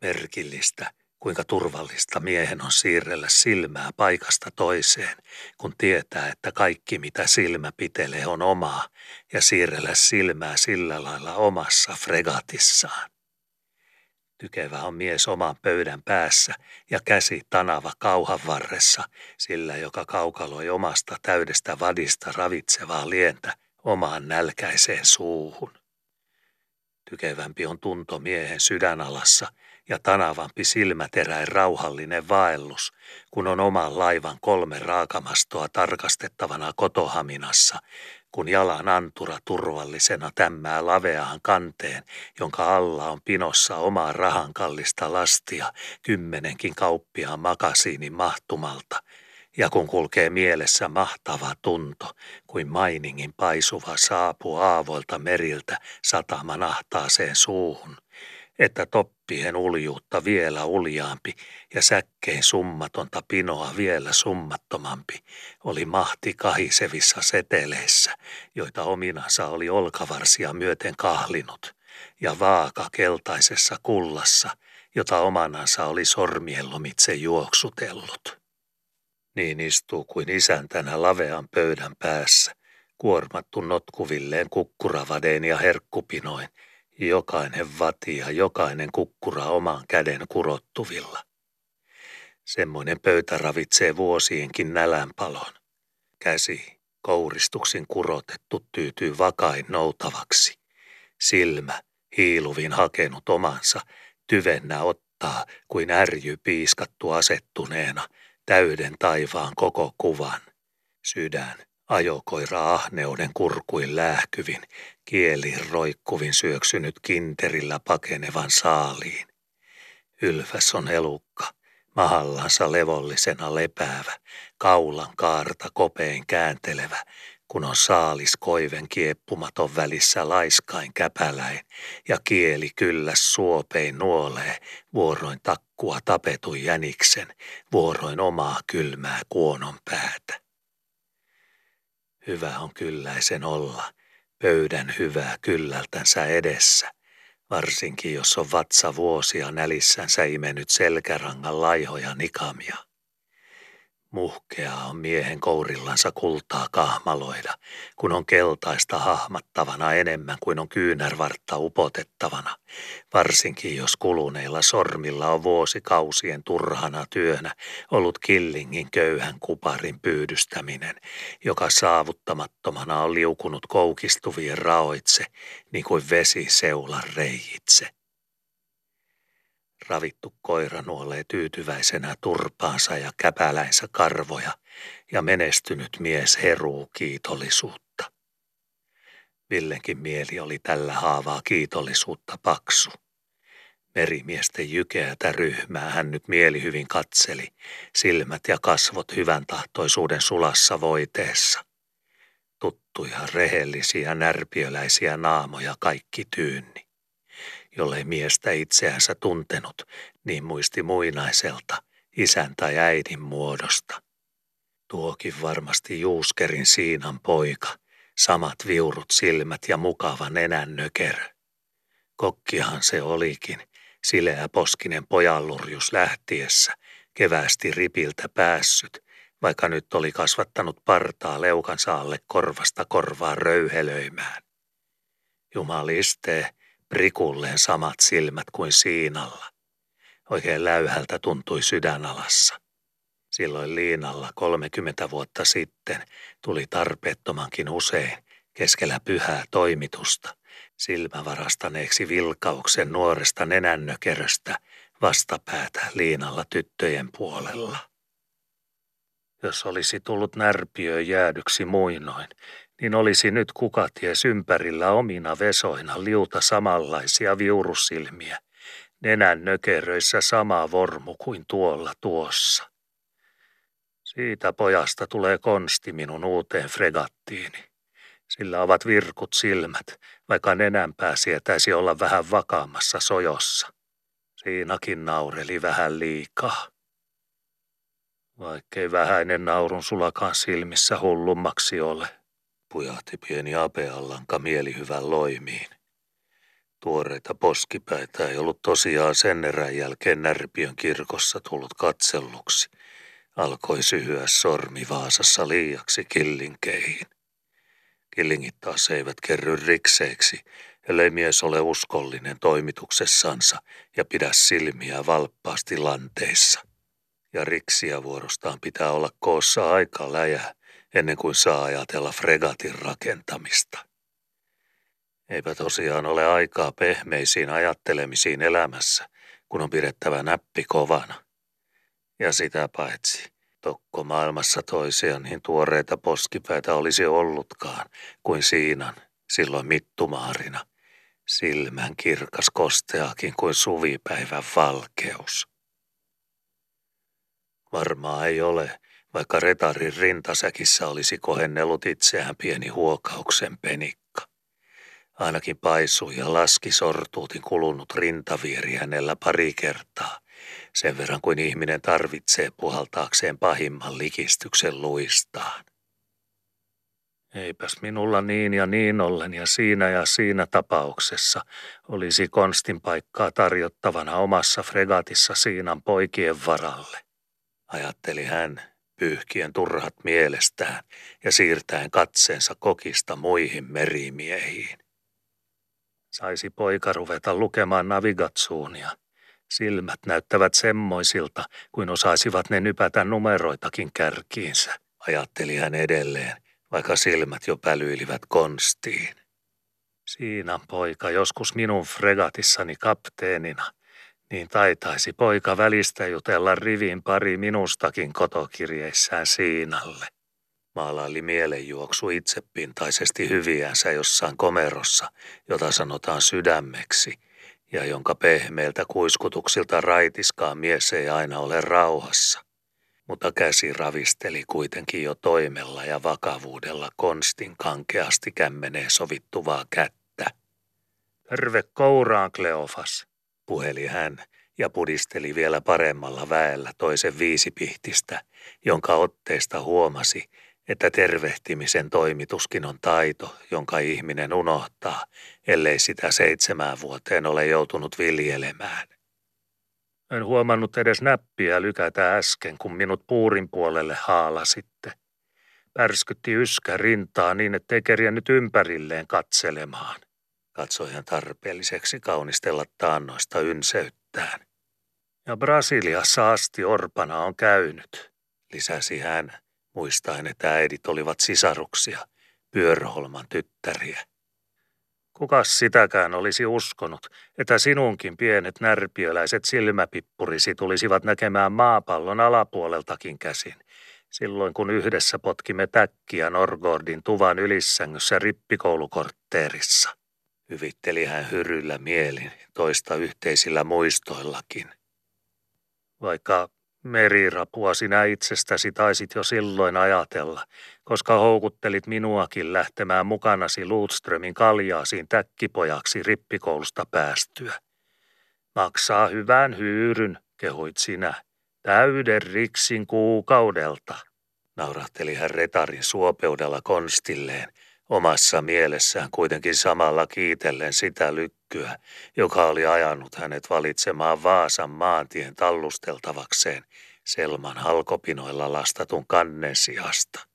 Merkillistä, kuinka turvallista miehen on siirrellä silmää paikasta toiseen, kun tietää, että kaikki mitä silmä pitelee on omaa, ja siirrellä silmää sillä lailla omassa fregatissaan. Tykevä on mies oman pöydän päässä ja käsi tanava kauhan varressa, sillä joka kaukaloi omasta täydestä vadista ravitsevaa lientä omaan nälkäiseen suuhun. Tykevämpi on tunto miehen sydänalassa ja tanavampi silmäteräin rauhallinen vaellus, kun on oman laivan kolme raakamastoa tarkastettavana kotohaminassa kun jalan antura turvallisena tämmää laveaan kanteen, jonka alla on pinossa omaa rahan kallista lastia kymmenenkin kauppiaan makasiinin mahtumalta, ja kun kulkee mielessä mahtava tunto, kuin mainingin paisuva saapuu aavoilta meriltä sataman ahtaaseen suuhun – että toppien uljuutta vielä uljaampi ja säkkein summatonta pinoa vielä summattomampi oli mahti kahisevissa seteleissä, joita ominansa oli olkavarsia myöten kahlinut, ja vaaka keltaisessa kullassa, jota omanansa oli sormien lomitse juoksutellut. Niin istuu kuin isäntänä lavean pöydän päässä, kuormattu notkuvilleen kukkuravadeen ja herkkupinoin, jokainen vati ja jokainen kukkura oman käden kurottuvilla. Semmoinen pöytä ravitsee vuosienkin nälänpalon. Käsi, kouristuksin kurotettu, tyytyy vakain noutavaksi. Silmä, hiiluvin hakenut omansa, tyvennä ottaa kuin ärjy piiskattu asettuneena, täyden taivaan koko kuvan. Sydän, Ajokoira ahneuden kurkuin lähkyvin, kieli roikkuvin syöksynyt kinterillä pakenevan saaliin. Ylväs on elukka, mahallansa levollisena lepäävä, kaulan kaarta kopein kääntelevä, kun on saalis koiven kieppumaton välissä laiskain käpäläin ja kieli kyllä suopein nuolee, vuoroin takkua tapetun jäniksen, vuoroin omaa kylmää kuonon päätä. Hyvä on kylläisen olla, pöydän hyvää kyllältänsä edessä, varsinkin jos on vatsa vuosia nälissänsä imennyt selkärangan laihoja nikamia. Muhkea on miehen kourillansa kultaa kahmaloida, kun on keltaista hahmattavana enemmän kuin on kyynärvartta upotettavana, varsinkin jos kuluneilla sormilla on vuosikausien turhana työnä ollut killingin köyhän kuparin pyydystäminen, joka saavuttamattomana on liukunut koukistuvien raoitse, niin kuin vesi seulan reijitse. Ravittu koira nuolee tyytyväisenä turpaansa ja käpäläinsä karvoja ja menestynyt mies heruu kiitollisuutta. Villenkin mieli oli tällä haavaa kiitollisuutta paksu. Merimiesten jykeätä ryhmää hän nyt mieli hyvin katseli, silmät ja kasvot hyvän tahtoisuuden sulassa voiteessa. Tuttuja, rehellisiä, närpiöläisiä naamoja kaikki tyynni. Jollei miestä itseänsä tuntenut, niin muisti muinaiselta, isän tai äidin muodosta. Tuokin varmasti Juuskerin Siinan poika, samat viurut silmät ja mukava nenän nökerö. Kokkihan se olikin, sileä poskinen pojallurjus lähtiessä, keväästi ripiltä päässyt, vaikka nyt oli kasvattanut partaa leukansa alle korvasta korvaa röyhelöimään. Jumalistee, prikulleen samat silmät kuin Siinalla. Oikein läyhältä tuntui sydänalassa. Silloin Liinalla 30 vuotta sitten tuli tarpeettomankin usein keskellä pyhää toimitusta silmävarastaneeksi vilkauksen nuoresta nenännökeröstä vastapäätä Liinalla tyttöjen puolella. Jos olisi tullut närpiö jäädyksi muinoin, niin olisi nyt kukaties ympärillä omina vesoina liuta samanlaisia viurusilmiä, nenän nökeröissä sama vormu kuin tuolla tuossa. Siitä pojasta tulee konsti minun uuteen fregattiini. Sillä ovat virkut silmät, vaikka nenänpää sietäisi olla vähän vakaammassa sojossa. Siinakin naureli vähän liikaa. Vaikkei vähäinen naurun sulakaan silmissä hullummaksi ole, pujahti pieni apeallanka mielihyvän loimiin. Tuoreita poskipäitä ei ollut tosiaan sen erän jälkeen Närpiön kirkossa tullut katselluksi. Alkoi syhyä sormi Vaasassa liiaksi killinkeihin. Killingit taas eivät kerry rikseiksi, ellei mies ole uskollinen toimituksessansa ja pidä silmiä valppaasti lanteissa. Ja riksiä vuorostaan pitää olla koossa aika läjä ennen kuin saa ajatella fregatin rakentamista. Eipä tosiaan ole aikaa pehmeisiin ajattelemisiin elämässä, kun on pidettävä näppi kovana. Ja sitä paitsi, Tokko maailmassa toisia niin tuoreita poskipäitä olisi ollutkaan kuin Siinan silloin mittumaarina. Silmän kirkas kosteakin kuin suvipäivän valkeus. Varmaa ei ole, vaikka retarin rintasäkissä olisi kohennellut itseään pieni huokauksen penikka. Ainakin paisui ja laski sortuutin kulunut rintavieri hänellä pari kertaa – sen verran kuin ihminen tarvitsee puhaltaakseen pahimman likistyksen luistaan. Eipäs minulla niin ja niin ollen ja siinä ja siinä tapauksessa olisi konstin paikkaa tarjottavana omassa fregatissa Siinan poikien varalle, ajatteli hän pyyhkien turhat mielestään ja siirtäen katseensa kokista muihin merimiehiin. Saisi poika ruveta lukemaan navigatsuunia Silmät näyttävät semmoisilta, kuin osaisivat ne nypätä numeroitakin kärkiinsä, ajatteli hän edelleen, vaikka silmät jo pälyilivät konstiin. Siinä poika joskus minun fregatissani kapteenina, niin taitaisi poika välistä jutella rivin pari minustakin kotokirjeissään Siinalle. Maalaili mielenjuoksu itsepintaisesti hyviänsä jossain komerossa, jota sanotaan sydämeksi – ja jonka pehmeiltä kuiskutuksilta raitiskaan mies ei aina ole rauhassa. Mutta käsi ravisteli kuitenkin jo toimella ja vakavuudella konstin kankeasti kämmenee sovittuvaa kättä. Terve kouraan, Kleofas, puheli hän ja pudisteli vielä paremmalla väellä toisen viisipihtistä, jonka otteesta huomasi, että tervehtimisen toimituskin on taito, jonka ihminen unohtaa, ellei sitä seitsemään vuoteen ole joutunut viljelemään. En huomannut edes näppiä lykätä äsken, kun minut puurin puolelle haalasitte. Pärskytti yskä rintaa niin, ettei nyt ympärilleen katselemaan. Katsoi hän tarpeelliseksi kaunistella taannoista ynseyttään. Ja Brasiliassa asti orpana on käynyt, lisäsi hän muistaen, että äidit olivat sisaruksia, Pyörholman tyttäriä. Kukas sitäkään olisi uskonut, että sinunkin pienet närpiöläiset silmäpippurisi tulisivat näkemään maapallon alapuoleltakin käsin, silloin kun yhdessä potkimme täkkiä Norgordin tuvan ylissängyssä rippikoulukortteerissa. Hyvitteli hän hyryllä mielin, toista yhteisillä muistoillakin. Vaikka merirapua sinä itsestäsi taisit jo silloin ajatella, koska houkuttelit minuakin lähtemään mukanasi Luutströmin kaljaasiin täkkipojaksi rippikoulusta päästyä. Maksaa hyvän hyyryn, kehuit sinä, täyden riksin kuukaudelta. Naurahteli hän retarin suopeudella konstilleen, omassa mielessään kuitenkin samalla kiitellen sitä lykkyä, joka oli ajanut hänet valitsemaan Vaasan maantien tallusteltavakseen Selman halkopinoilla lastatun kannen sijasta.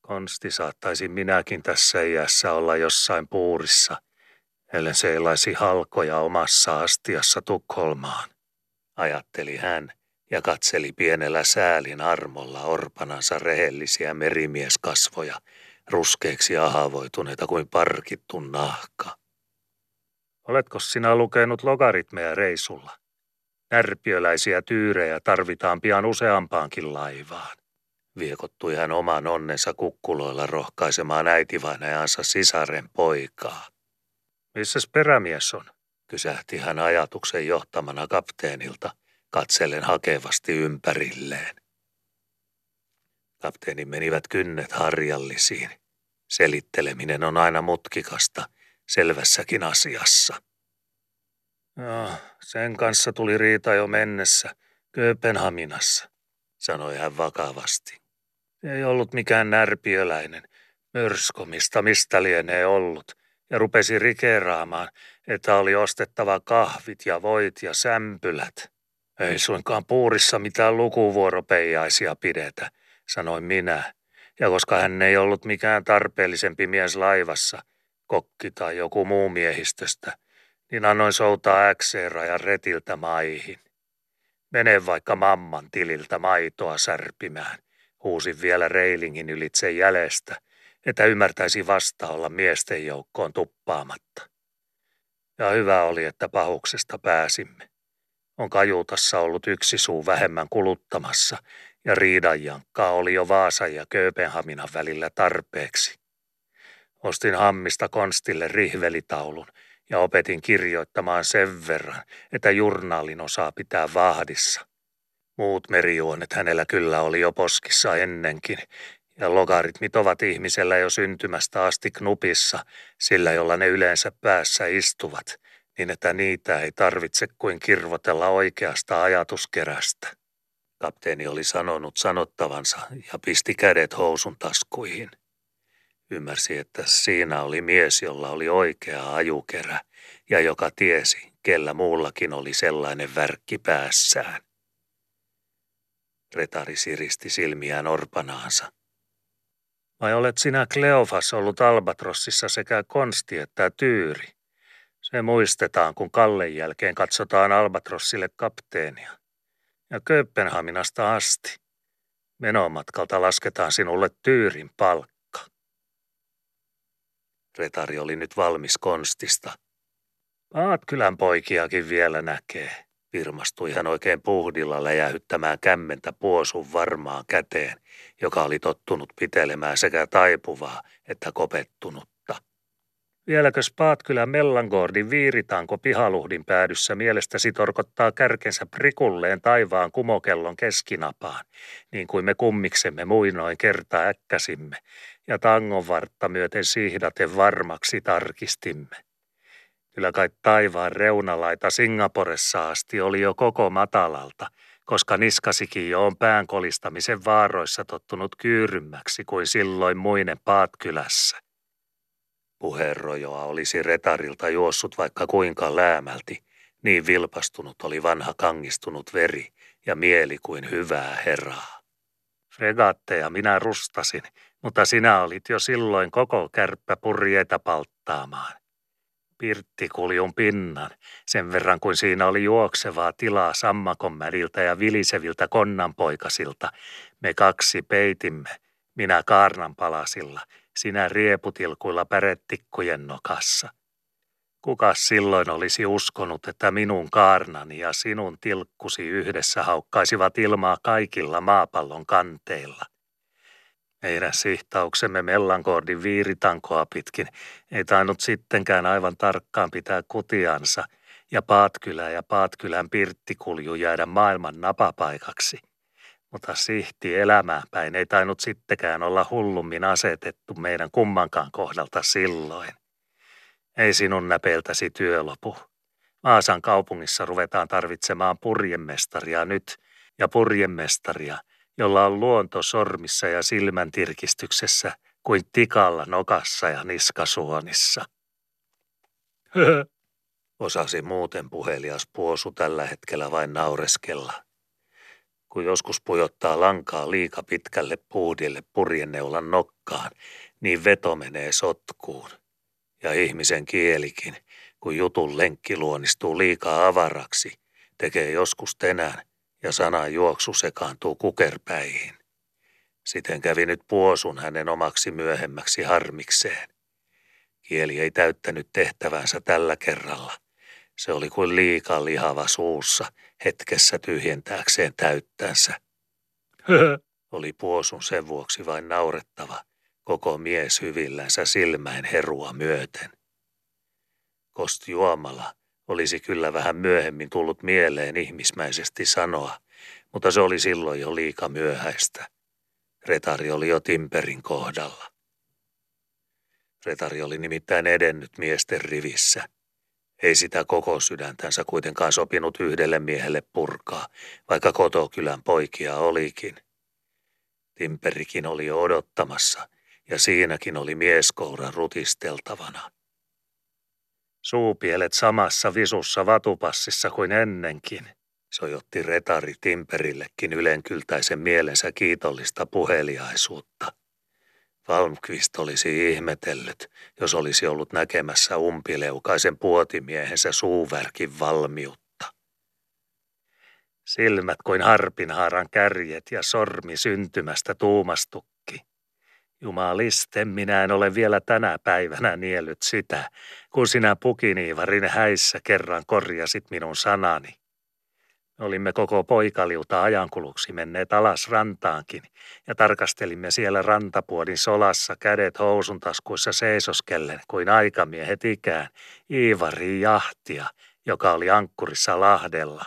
Konsti saattaisi minäkin tässä iässä olla jossain puurissa, ellen seilaisi halkoja omassa astiassa Tukholmaan, ajatteli hän ja katseli pienellä säälin armolla orpanansa rehellisiä merimieskasvoja, ruskeiksi ahavoituneita kuin parkittu nahka. Oletko sinä lukenut logaritmeja reisulla? Närpiöläisiä tyyrejä tarvitaan pian useampaankin laivaan. Viekottui hän oman onnensa kukkuloilla rohkaisemaan äitivainajansa sisaren poikaa. Missäs perämies on? Kysähti hän ajatuksen johtamana kapteenilta, katsellen hakevasti ympärilleen. Kapteeni menivät kynnet harjallisiin. Selitteleminen on aina mutkikasta, selvässäkin asiassa. No, sen kanssa tuli riita jo mennessä, Kööpenhaminassa, sanoi hän vakavasti. Ei ollut mikään närpiöläinen, mörskomista mistä lienee ollut, ja rupesi rikeeraamaan, että oli ostettava kahvit ja voit ja sämpylät. Ei suinkaan puurissa mitään lukuvuoropeijaisia pidetä, sanoin minä, ja koska hän ei ollut mikään tarpeellisempi mies laivassa, kokki tai joku muu miehistöstä, niin annoin soutaa äkseerajan retiltä maihin. Mene vaikka mamman tililtä maitoa särpimään, huusin vielä reilingin ylitse jäljestä, että ymmärtäisi vasta olla miesten joukkoon tuppaamatta. Ja hyvä oli, että pahuksesta pääsimme. On kajuutassa ollut yksi suu vähemmän kuluttamassa, ja riidanjankkaa oli jo Vaasan ja Kööpenhaminan välillä tarpeeksi. Ostin hammista konstille rihvelitaulun ja opetin kirjoittamaan sen verran, että jurnaalin osaa pitää vahdissa. Muut merijuonet hänellä kyllä oli jo poskissa ennenkin, ja logaritmit ovat ihmisellä jo syntymästä asti knupissa, sillä jolla ne yleensä päässä istuvat, niin että niitä ei tarvitse kuin kirvotella oikeasta ajatuskerästä. Kapteeni oli sanonut sanottavansa ja pisti kädet housun taskuihin. Ymmärsi, että siinä oli mies, jolla oli oikea ajukerä ja joka tiesi, kellä muullakin oli sellainen värkki päässään. Retari siristi silmiään orpanaansa. Vai olet sinä Kleofas ollut Albatrossissa sekä konsti että tyyri? Se muistetaan, kun Kallen jälkeen katsotaan Albatrossille kapteenia ja Kööpenhaminasta asti. Menomatkalta lasketaan sinulle tyyrin palkka. Retari oli nyt valmis konstista. Paatkylän poikiakin vielä näkee. Virmastui hän oikein puhdilla läjähyttämään kämmentä puosun varmaan käteen, joka oli tottunut pitelemään sekä taipuvaa että kopettunut. Vieläkö Spaatkylän Mellangordin viiritanko pihaluhdin päädyssä mielestäsi torkottaa kärkensä prikulleen taivaan kumokellon keskinapaan, niin kuin me kummiksemme muinoin kerta äkkäsimme, ja tangon vartta myöten siihdaten varmaksi tarkistimme. Kyllä kai taivaan reunalaita Singaporessa asti oli jo koko matalalta, koska niskasikin jo on päänkolistamisen vaaroissa tottunut kyyrymmäksi kuin silloin muinen Paatkylässä. Puheenrojoa olisi retarilta juossut vaikka kuinka läämälti, niin vilpastunut oli vanha kangistunut veri ja mieli kuin hyvää herraa. Fregatteja minä rustasin, mutta sinä olit jo silloin koko kärppä purjeita palttaamaan. Pirttikuljun pinnan, sen verran kuin siinä oli juoksevaa tilaa sammakonmäriltä ja viliseviltä konnanpoikasilta, me kaksi peitimme, minä kaarnan palasilla sinä rieputilkuilla pärettikkujen nokassa. Kuka silloin olisi uskonut, että minun kaarnani ja sinun tilkkusi yhdessä haukkaisivat ilmaa kaikilla maapallon kanteilla? Meidän sihtauksemme Mellankoordin viiritankoa pitkin ei tainnut sittenkään aivan tarkkaan pitää kutiansa ja Paatkylä ja Paatkylän pirttikulju jäädä maailman napapaikaksi. Mutta sihti elämään päin ei tainnut sittenkään olla hullummin asetettu meidän kummankaan kohdalta silloin. Ei sinun näpeiltäsi työ lopu. Vaasan kaupungissa ruvetaan tarvitsemaan purjemestaria nyt ja purjemestaria – jolla on luonto sormissa ja silmän tirkistyksessä kuin tikalla nokassa ja niskasuonissa. Osasi muuten puhelias puosu tällä hetkellä vain naureskella. Kun joskus pujottaa lankaa liika pitkälle puudille purjenneulan nokkaan, niin veto menee sotkuun. Ja ihmisen kielikin, kun jutun lenkki luonnistuu liikaa avaraksi, tekee joskus tänään ja sanan juoksu sekaantuu kukerpäihin. Siten kävi nyt puosun hänen omaksi myöhemmäksi harmikseen. Kieli ei täyttänyt tehtävänsä tällä kerralla. Se oli kuin liika lihava suussa hetkessä tyhjentääkseen täyttänsä. Höhö, oli puosun sen vuoksi vain naurettava, koko mies hyvillänsä silmäin herua myöten. Kosti juomala olisi kyllä vähän myöhemmin tullut mieleen ihmismäisesti sanoa, mutta se oli silloin jo liika myöhäistä. Retari oli jo Timperin kohdalla. Retari oli nimittäin edennyt miesten rivissä. Ei sitä koko sydäntänsä kuitenkaan sopinut yhdelle miehelle purkaa, vaikka kotokylän poikia olikin. Timperikin oli jo odottamassa, ja siinäkin oli mieskoura rutisteltavana. Suupielet samassa visussa vatupassissa kuin ennenkin, sojotti retari Timperillekin ylenkyltäisen mielensä kiitollista puheliaisuutta. Valmqvist olisi ihmetellyt, jos olisi ollut näkemässä umpileukaisen puotimiehensä suuvärkin valmiutta. Silmät kuin harpinhaaran kärjet ja sormi syntymästä tuumastu Jumaliste, minä en ole vielä tänä päivänä niellyt sitä, kun sinä pukiniivarin häissä kerran korjasit minun sanani. Me olimme koko poikaliuta ajankuluksi menneet alas rantaankin ja tarkastelimme siellä rantapuodin solassa kädet housun taskuissa seisoskellen kuin aikamiehet ikään Iivari jahtia, joka oli ankkurissa lahdella.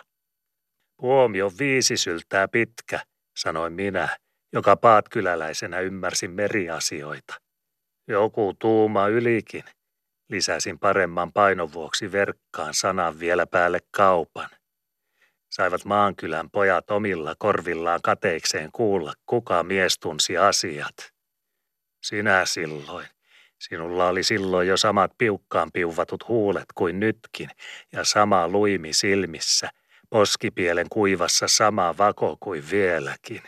Puomi on viisi syltää pitkä, sanoin minä joka paatkyläläisenä ymmärsi meriasioita. Joku tuuma ylikin, lisäsin paremman painon vuoksi verkkaan sanan vielä päälle kaupan. Saivat maankylän pojat omilla korvillaan kateikseen kuulla, kuka mies tunsi asiat. Sinä silloin. Sinulla oli silloin jo samat piukkaan piuvatut huulet kuin nytkin ja sama luimi silmissä, poskipielen kuivassa sama vako kuin vieläkin.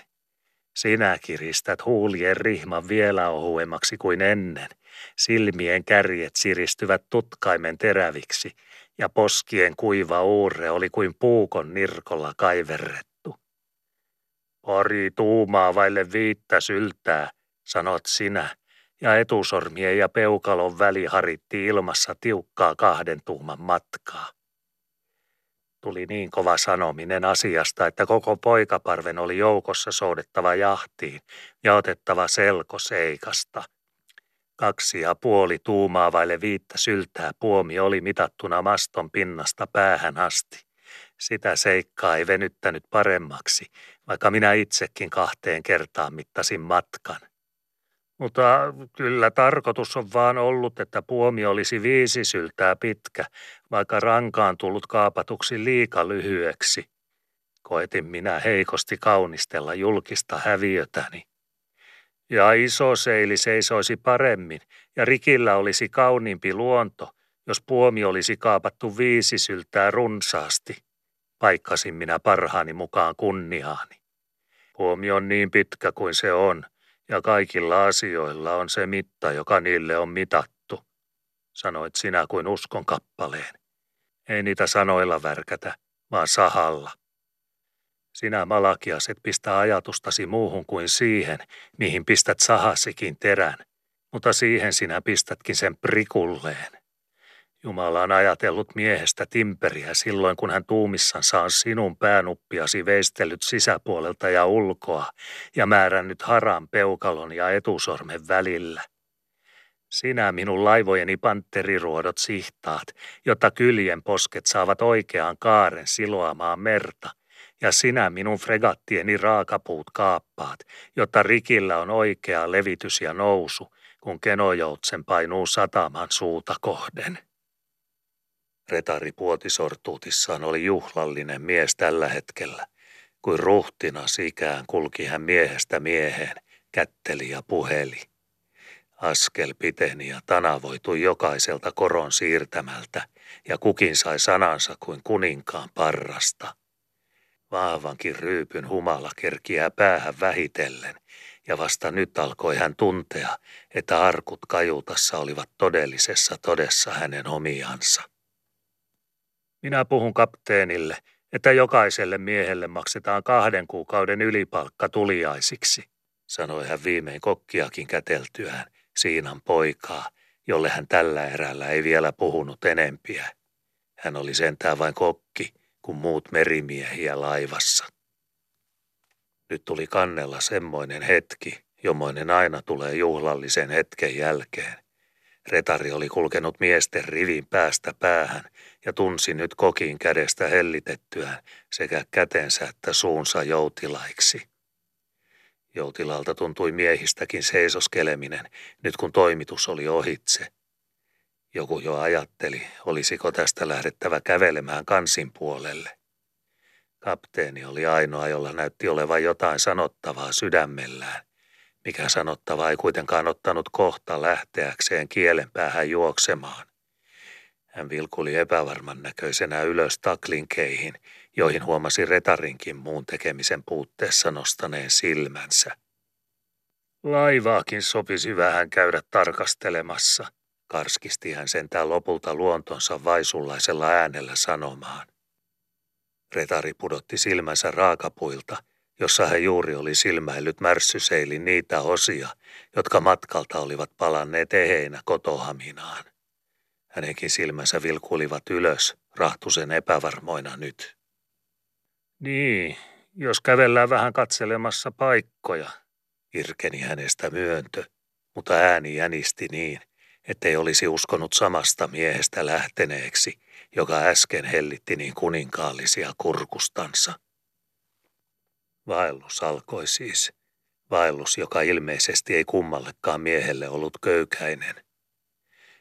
Sinä kiristät huulien rihman vielä ohuemmaksi kuin ennen. Silmien kärjet siristyvät tutkaimen teräviksi ja poskien kuiva uurre oli kuin puukon nirkolla kaiverrettu. Pari tuumaa vaille viittä syltää, sanot sinä, ja etusormien ja peukalon väli haritti ilmassa tiukkaa kahden tuuman matkaa. Tuli niin kova sanominen asiasta, että koko poikaparven oli joukossa soudettava jahtiin ja otettava selko seikasta. Kaksi ja puoli tuumaa vaille viittä syltää puomi oli mitattuna maston pinnasta päähän asti. Sitä seikkaa ei venyttänyt paremmaksi, vaikka minä itsekin kahteen kertaan mittasin matkan. Mutta kyllä tarkoitus on vaan ollut, että puomi olisi viisi syltää pitkä, vaikka rankaan tullut kaapatuksi liika lyhyeksi. Koetin minä heikosti kaunistella julkista häviötäni. Ja iso seili seisoisi paremmin, ja rikillä olisi kauniimpi luonto, jos puomi olisi kaapattu viisi syltää runsaasti. Paikkasin minä parhaani mukaan kunniaani. Puomi on niin pitkä kuin se on – ja kaikilla asioilla on se mitta, joka niille on mitattu, sanoit sinä kuin uskon kappaleen. Ei niitä sanoilla värkätä, vaan sahalla. Sinä Malakias et pistä ajatustasi muuhun kuin siihen, mihin pistät sahasikin terän, mutta siihen sinä pistätkin sen prikulleen. Jumala on ajatellut miehestä timperiä silloin, kun hän tuumissansa on sinun päänuppiasi veistellyt sisäpuolelta ja ulkoa ja määrännyt haran peukalon ja etusormen välillä. Sinä minun laivojeni pantteriruodot sihtaat, jotta kyljen posket saavat oikeaan kaaren siloamaan merta, ja sinä minun fregattieni raakapuut kaappaat, jotta rikillä on oikea levitys ja nousu, kun kenojoutsen painuu sataman suuta kohden. Retari puotisortuutissaan oli juhlallinen mies tällä hetkellä, kuin ruhtina ikään kulki hän miehestä mieheen, kätteli ja puheli. Askel piteni ja tanavoitui jokaiselta koron siirtämältä, ja kukin sai sanansa kuin kuninkaan parrasta. Vaavankin ryypyn humala kerkiää päähän vähitellen, ja vasta nyt alkoi hän tuntea, että arkut kajutassa olivat todellisessa todessa hänen omiansa. Minä puhun kapteenille, että jokaiselle miehelle maksetaan kahden kuukauden ylipalkka tuliaisiksi, sanoi hän viimein kokkiakin käteltyään Siinan poikaa, jolle hän tällä erällä ei vielä puhunut enempiä. Hän oli sentään vain kokki, kuin muut merimiehiä laivassa. Nyt tuli kannella semmoinen hetki, jommoinen aina tulee juhlallisen hetken jälkeen. Retari oli kulkenut miesten rivin päästä päähän ja tunsi nyt kokin kädestä hellitettyään sekä kätensä että suunsa joutilaiksi. Joutilalta tuntui miehistäkin seisoskeleminen, nyt kun toimitus oli ohitse. Joku jo ajatteli, olisiko tästä lähdettävä kävelemään kansin puolelle. Kapteeni oli ainoa, jolla näytti olevan jotain sanottavaa sydämellään, mikä sanottava ei kuitenkaan ottanut kohta lähteäkseen kielen päähän juoksemaan. Hän vilkuli epävarman näköisenä ylös taklinkeihin, joihin huomasi retarinkin muun tekemisen puutteessa nostaneen silmänsä. Laivaakin sopisi vähän käydä tarkastelemassa, karskisti hän sentään lopulta luontonsa vaisullaisella äänellä sanomaan. Retari pudotti silmänsä raakapuilta, jossa hän juuri oli silmäillyt märssyseilin niitä osia, jotka matkalta olivat palanneet eheinä kotohaminaan. Hänenkin silmänsä vilkulivat ylös, rahtusen epävarmoina nyt. Niin, jos kävellään vähän katselemassa paikkoja, irkeni hänestä myöntö, mutta ääni jänisti niin, ettei olisi uskonut samasta miehestä lähteneeksi, joka äsken hellitti niin kuninkaallisia kurkustansa. Vaellus alkoi siis. Vaellus, joka ilmeisesti ei kummallekaan miehelle ollut köykäinen.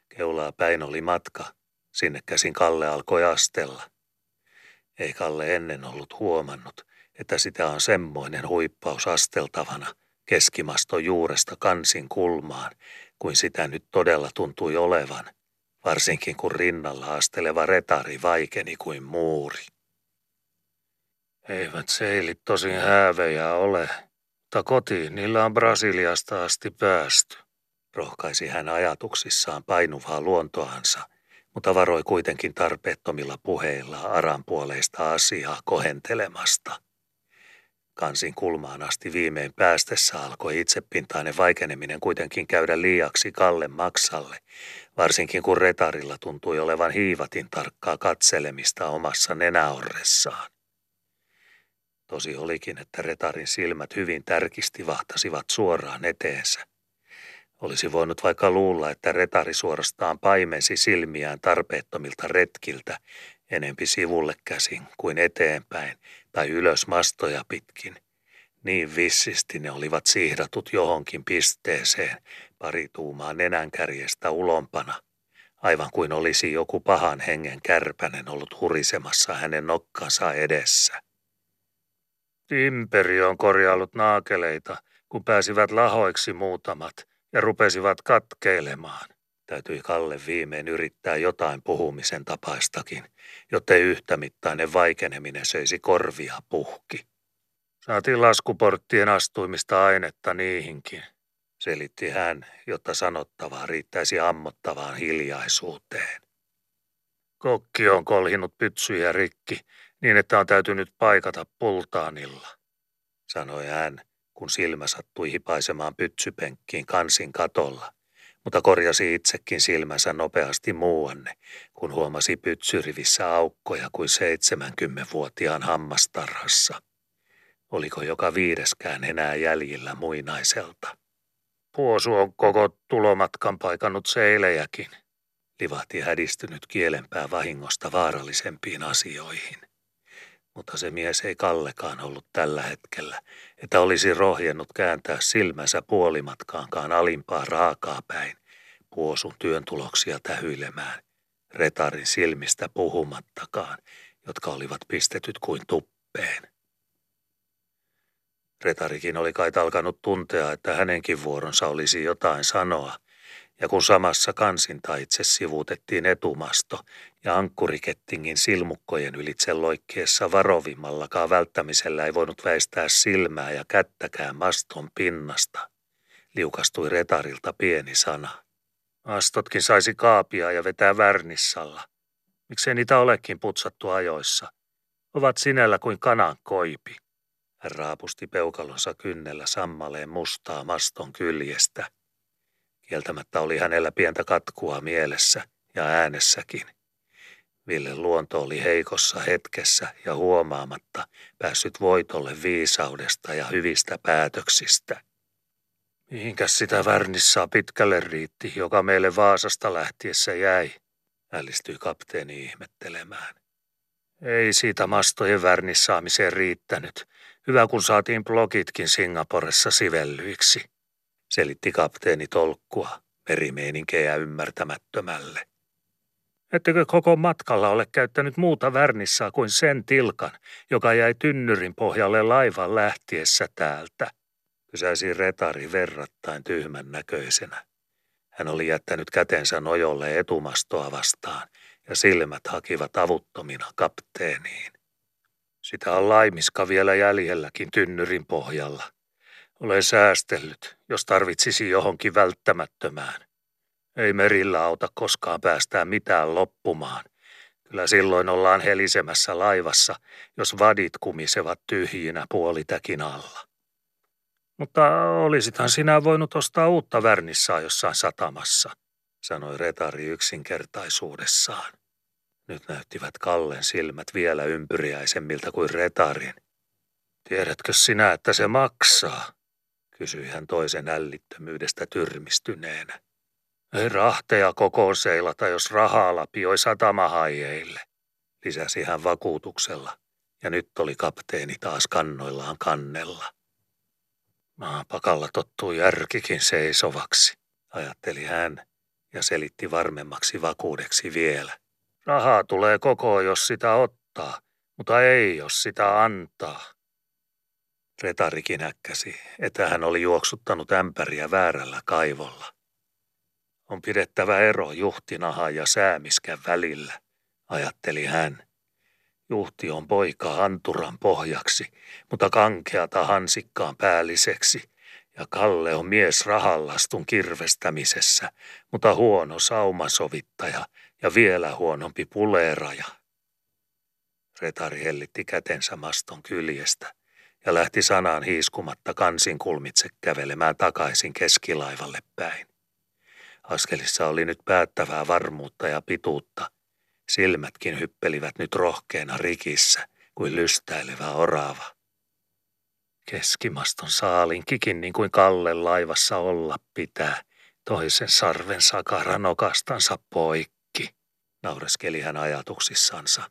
Keulaa päin oli matka. Sinne käsin Kalle alkoi astella. Ei Kalle ennen ollut huomannut, että sitä on semmoinen huippaus asteltavana keskimaston juuresta kansin kulmaan, kuin sitä nyt todella tuntui olevan, varsinkin kun rinnalla asteleva retari vaikeni kuin muuri. Eivät seilit tosin häävejä ole, mutta kotiin niillä on Brasiliasta asti päästy, rohkaisi hän ajatuksissaan painuvaa luontoansa, mutta varoi kuitenkin tarpeettomilla puheilla aran puoleista asiaa kohentelemasta. Kansin kulmaan asti viimein päästessä alkoi itsepintainen vaikeneminen kuitenkin käydä liiaksi Kalle Maksalle, varsinkin kun retarilla tuntui olevan hiivatin tarkkaa katselemista omassa nenäorressaan. Tosi olikin, että retarin silmät hyvin tärkisti vahtasivat suoraan eteensä. Olisi voinut vaikka luulla, että retari suorastaan paimensi silmiään tarpeettomilta retkiltä, enempi sivulle käsin kuin eteenpäin tai ylös mastoja pitkin. Niin vissisti ne olivat siihdatut johonkin pisteeseen, pari tuumaa nenänkärjestä ulompana, aivan kuin olisi joku pahan hengen kärpänen ollut hurisemassa hänen nokkansa edessä. Timperi on korjaillut naakeleita, kun pääsivät lahoiksi muutamat ja rupesivat katkeilemaan. Täytyi Kalle viimein yrittää jotain puhumisen tapaistakin, jottei yhtämittainen vaikeneminen söisi korvia puhki. Saatiin laskuporttien astuimista ainetta niihinkin, selitti hän, jotta sanottavaa riittäisi ammottavaan hiljaisuuteen. Kokki on kolhinut pytsyjä rikki niin, että on täytynyt paikata pultaanilla, sanoi hän, kun silmä sattui hipaisemaan pytsypenkkiin kansin katolla – mutta korjasi itsekin silmänsä nopeasti muuanne, kun huomasi pytsyrivissä aukkoja kuin 70-vuotiaan hammastarhassa. Oliko joka viideskään enää jäljillä muinaiselta? Puosu on koko tulomatkan paikannut seilejäkin, livahti hädistynyt kielenpää vahingosta vaarallisempiin asioihin. Mutta se mies ei Kallekaan ollut tällä hetkellä, että olisi rohjennut kääntää silmänsä puolimatkaankaan alimpaa raakaa päin, puosun työn tuloksia tähyilemään, retarin silmistä puhumattakaan, jotka olivat pistetyt kuin tuppeen. Retarikin oli kai alkanut tuntea, että hänenkin vuoronsa olisi jotain sanoa, ja kun samassa kansintaitse sivuutettiin etumasto ja ankkurikettingin silmukkojen ylitse loikkeessa varovimmallakaan välttämisellä ei voinut väistää silmää ja kättäkään maston pinnasta, liukastui retarilta pieni sana. Mastotkin saisi kaapia ja vetää värnissalla. Miksei niitä olekin putsattu ajoissa? Ovat sinellä kuin kanan koipi. Hän raapusti peukalonsa kynnellä sammaleen mustaa maston kyljestä. Kieltämättä oli hänellä pientä katkua mielessä ja äänessäkin. Ville luonto oli heikossa hetkessä ja huomaamatta päässyt voitolle viisaudesta ja hyvistä päätöksistä. Mihinkäs sitä värnissaa pitkälle riitti, joka meille Vaasasta lähtiessä jäi, älistyi kapteeni ihmettelemään. Ei siitä mastojen värnissaamiseen riittänyt. Hyvä kun saatiin blogitkin Singaporessa sivellyiksi selitti kapteeni tolkkua merimeeninkeä ymmärtämättömälle. Ettekö koko matkalla ole käyttänyt muuta värnissaa kuin sen tilkan, joka jäi tynnyrin pohjalle laivan lähtiessä täältä? Kysäisi retari verrattain tyhmän näköisenä. Hän oli jättänyt kätensä nojolle etumastoa vastaan ja silmät hakivat avuttomina kapteeniin. Sitä on laimiska vielä jäljelläkin tynnyrin pohjalla, olen säästellyt, jos tarvitsisi johonkin välttämättömään. Ei merillä auta koskaan päästää mitään loppumaan. Kyllä silloin ollaan helisemässä laivassa, jos vadit kumisevat tyhjinä puolitäkin alla. Mutta olisithan sinä voinut ostaa uutta värnissaa jossain satamassa, sanoi retari yksinkertaisuudessaan. Nyt näyttivät Kallen silmät vielä ympyriäisemmiltä kuin retarin. Tiedätkö sinä, että se maksaa? kysyi hän toisen ällittömyydestä tyrmistyneenä. Ei rahteja koko seilata, jos rahaa lapioi satamahaijeille, lisäsi hän vakuutuksella, ja nyt oli kapteeni taas kannoillaan kannella. Maapakalla tottuu järkikin seisovaksi, ajatteli hän ja selitti varmemmaksi vakuudeksi vielä. Rahaa tulee koko, jos sitä ottaa, mutta ei, jos sitä antaa. Retarikin äkkäsi, että hän oli juoksuttanut ämpäriä väärällä kaivolla. On pidettävä ero juhtinahan ja säämiskän välillä, ajatteli hän. Juhti on poika anturan pohjaksi, mutta kankeata hansikkaan päälliseksi, ja Kalle on mies rahallastun kirvestämisessä, mutta huono saumasovittaja ja vielä huonompi puleeraja. Retari hellitti kätensä maston kyljestä ja lähti sanaan hiiskumatta kansin kulmitse kävelemään takaisin keskilaivalle päin. Askelissa oli nyt päättävää varmuutta ja pituutta. Silmätkin hyppelivät nyt rohkeena rikissä kuin lystäilevä orava. Keskimaston saalinkikin niin kuin Kalle laivassa olla pitää, toisen sarven sakara nokastansa poikki, naureskeli hän ajatuksissansa.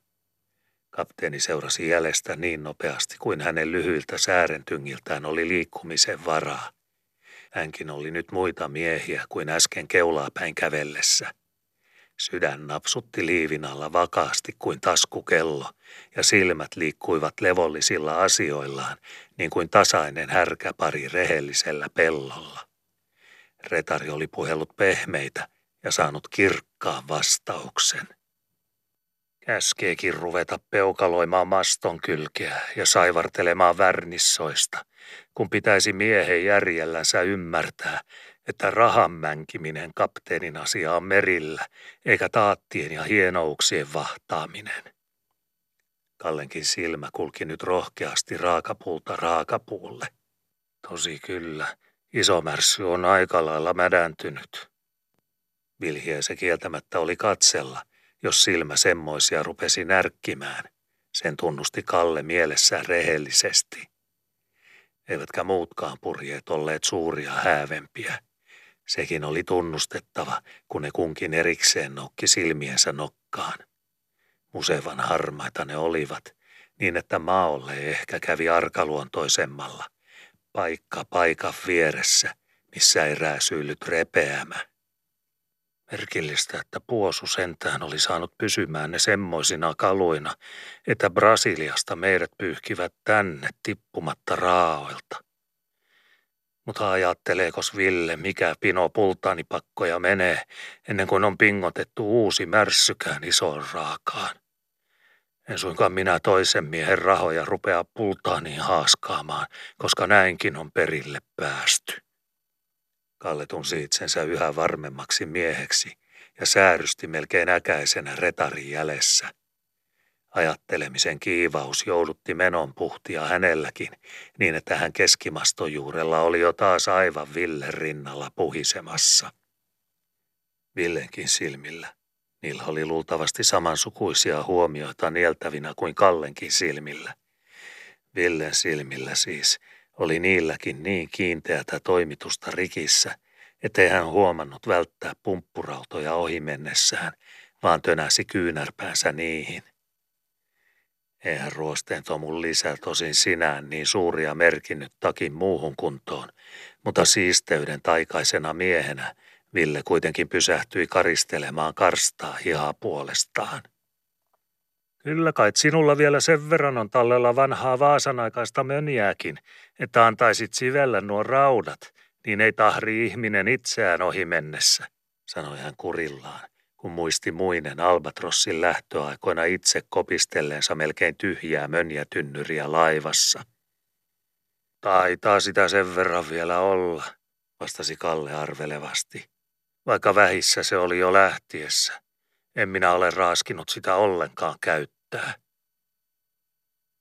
Kapteeni seurasi jäljestä niin nopeasti kuin hänen lyhyiltä säärentyngiltään oli liikkumisen varaa. Hänkin oli nyt muita miehiä kuin äsken keulaa päin kävellessä. Sydän napsutti liivin alla vakaasti kuin taskukello, ja silmät liikkuivat levollisilla asioillaan, niin kuin tasainen härkäpari rehellisellä pellolla. Retari oli puhellut pehmeitä ja saanut kirkkaan vastauksen. Käskeekin ruveta peukaloimaan maston kylkeä ja saivartelemaan värnissoista, kun pitäisi miehen järjellänsä ymmärtää, että rahan mänkiminen kapteenin asia on merillä, eikä taattien ja hienouksien vahtaaminen. Kallenkin silmä kulki nyt rohkeasti raakapuulta raakapuulle. Tosi kyllä, iso märssy on aika lailla mädäntynyt. Vilhiä se kieltämättä oli katsella, jos silmä semmoisia rupesi närkkimään. Sen tunnusti Kalle mielessään rehellisesti. Eivätkä muutkaan purjeet olleet suuria häävempiä. Sekin oli tunnustettava, kun ne kunkin erikseen nokki silmiensä nokkaan. Musevan harmaita ne olivat, niin että maolle ehkä kävi arkaluontoisemmalla. Paikka paikka vieressä, missä ei rääsyillyt repeämä. Merkillistä, että puosu sentään oli saanut pysymään ne semmoisina kaluina, että Brasiliasta meidät pyyhkivät tänne tippumatta raaoilta. Mutta ajatteleekos Ville, mikä pino pultaanipakkoja menee, ennen kuin on pingotettu uusi märssykään isoon raakaan. En suinkaan minä toisen miehen rahoja rupea pultaaniin haaskaamaan, koska näinkin on perille päästy. Kalle tunsi itsensä yhä varmemmaksi mieheksi ja säärysti melkein äkäisenä retarin jälessä. Ajattelemisen kiivaus joudutti menon puhtia hänelläkin, niin että hän keskimastojuurella oli jo taas aivan Ville rinnalla puhisemassa. Villenkin silmillä. Niillä oli luultavasti samansukuisia huomioita nieltävinä kuin Kallenkin silmillä. Villen silmillä siis – oli niilläkin niin kiinteätä toimitusta rikissä, ettei hän huomannut välttää pumppurautoja ohi mennessään, vaan tönäsi kyynärpäänsä niihin. Eihän ruosteen Tomun lisä tosin sinään niin suuria merkinnyt takin muuhun kuntoon, mutta siisteyden taikaisena miehenä Ville kuitenkin pysähtyi karistelemaan karstaa hihaa puolestaan. Kyllä kai sinulla vielä sen verran on tallella vanhaa vaasanaikaista möniääkin, että antaisit sivellä nuo raudat, niin ei tahri ihminen itseään ohi mennessä, sanoi hän kurillaan, kun muisti muinen Albatrossin lähtöaikoina itse kopistelleensa melkein tyhjää mönjätynnyriä laivassa. Taitaa sitä sen verran vielä olla, vastasi Kalle arvelevasti, vaikka vähissä se oli jo lähtiessä. En minä ole raaskinut sitä ollenkaan käyttää.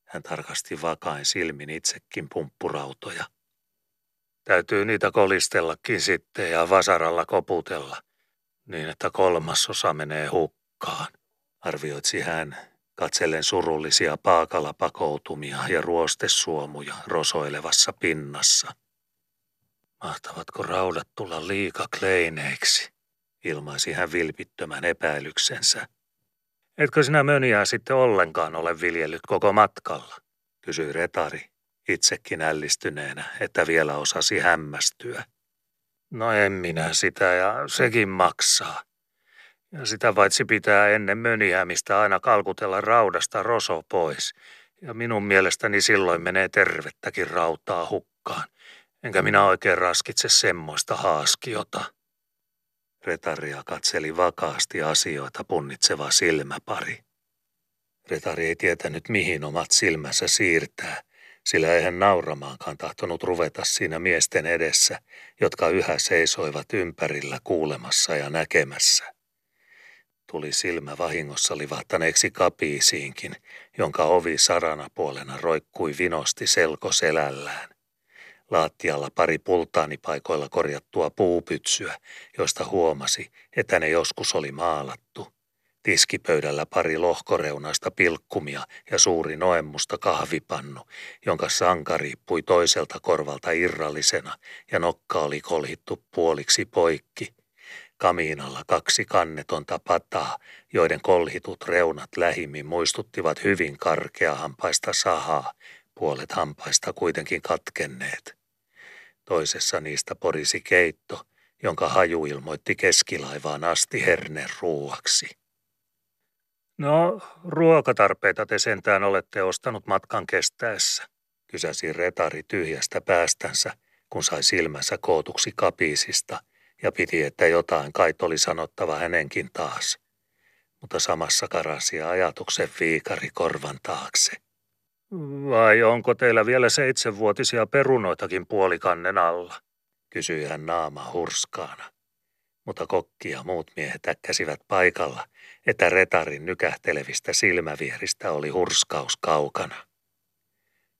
Hän tarkasti vakain silmin itsekin pumppurautoja. Täytyy niitä kolistellakin sitten ja vasaralla koputella, niin että kolmasosa menee hukkaan, arvioitsi hän, katsellen surullisia paakalapakoutumia ja ruostesuomuja rosoilevassa pinnassa. Mahtavatko raudat tulla liika kleineiksi? ilmaisi hän vilpittömän epäilyksensä. Etkö sinä möniää sitten ollenkaan ole viljellyt koko matkalla? kysyi retari, itsekin ällistyneenä, että vielä osasi hämmästyä. No en minä sitä ja sekin maksaa. Ja sitä vaitsi pitää ennen möniäämistä aina kalkutella raudasta roso pois. Ja minun mielestäni silloin menee tervettäkin rautaa hukkaan. Enkä minä oikein raskitse semmoista haaskiota. Retaria katseli vakaasti asioita punnitseva silmäpari. Retari ei tietänyt mihin omat silmänsä siirtää, sillä eihän nauramaankaan tahtonut ruveta siinä miesten edessä, jotka yhä seisoivat ympärillä kuulemassa ja näkemässä. Tuli silmä vahingossa livahtaneeksi kapiisiinkin, jonka ovi sarana puolena roikkui vinosti selkoselällään. Laattialla pari pultaanipaikoilla korjattua puupytsyä, josta huomasi, että ne joskus oli maalattu. Tiskipöydällä pari lohkoreunaista pilkkumia ja suuri noemmusta kahvipannu, jonka sanka riippui toiselta korvalta irrallisena ja nokka oli kolhittu puoliksi poikki. Kamiinalla kaksi kannetonta pataa, joiden kolhitut reunat lähimmin muistuttivat hyvin karkeahampaista sahaa, puolet hampaista kuitenkin katkenneet. Toisessa niistä porisi keitto, jonka haju ilmoitti keskilaivaan asti herneen ruuaksi. No, ruokatarpeita te sentään olette ostanut matkan kestäessä, kysäsi retari tyhjästä päästänsä, kun sai silmänsä kootuksi kapiisista ja piti, että jotain kait oli sanottava hänenkin taas. Mutta samassa karasi ajatuksen viikari korvan taakse. Vai onko teillä vielä seitsemänvuotisia perunoitakin puolikannen alla? kysyi hän naama hurskaana. Mutta kokki ja muut miehet äkkäsivät paikalla, että retarin nykähtelevistä silmävieristä oli hurskaus kaukana.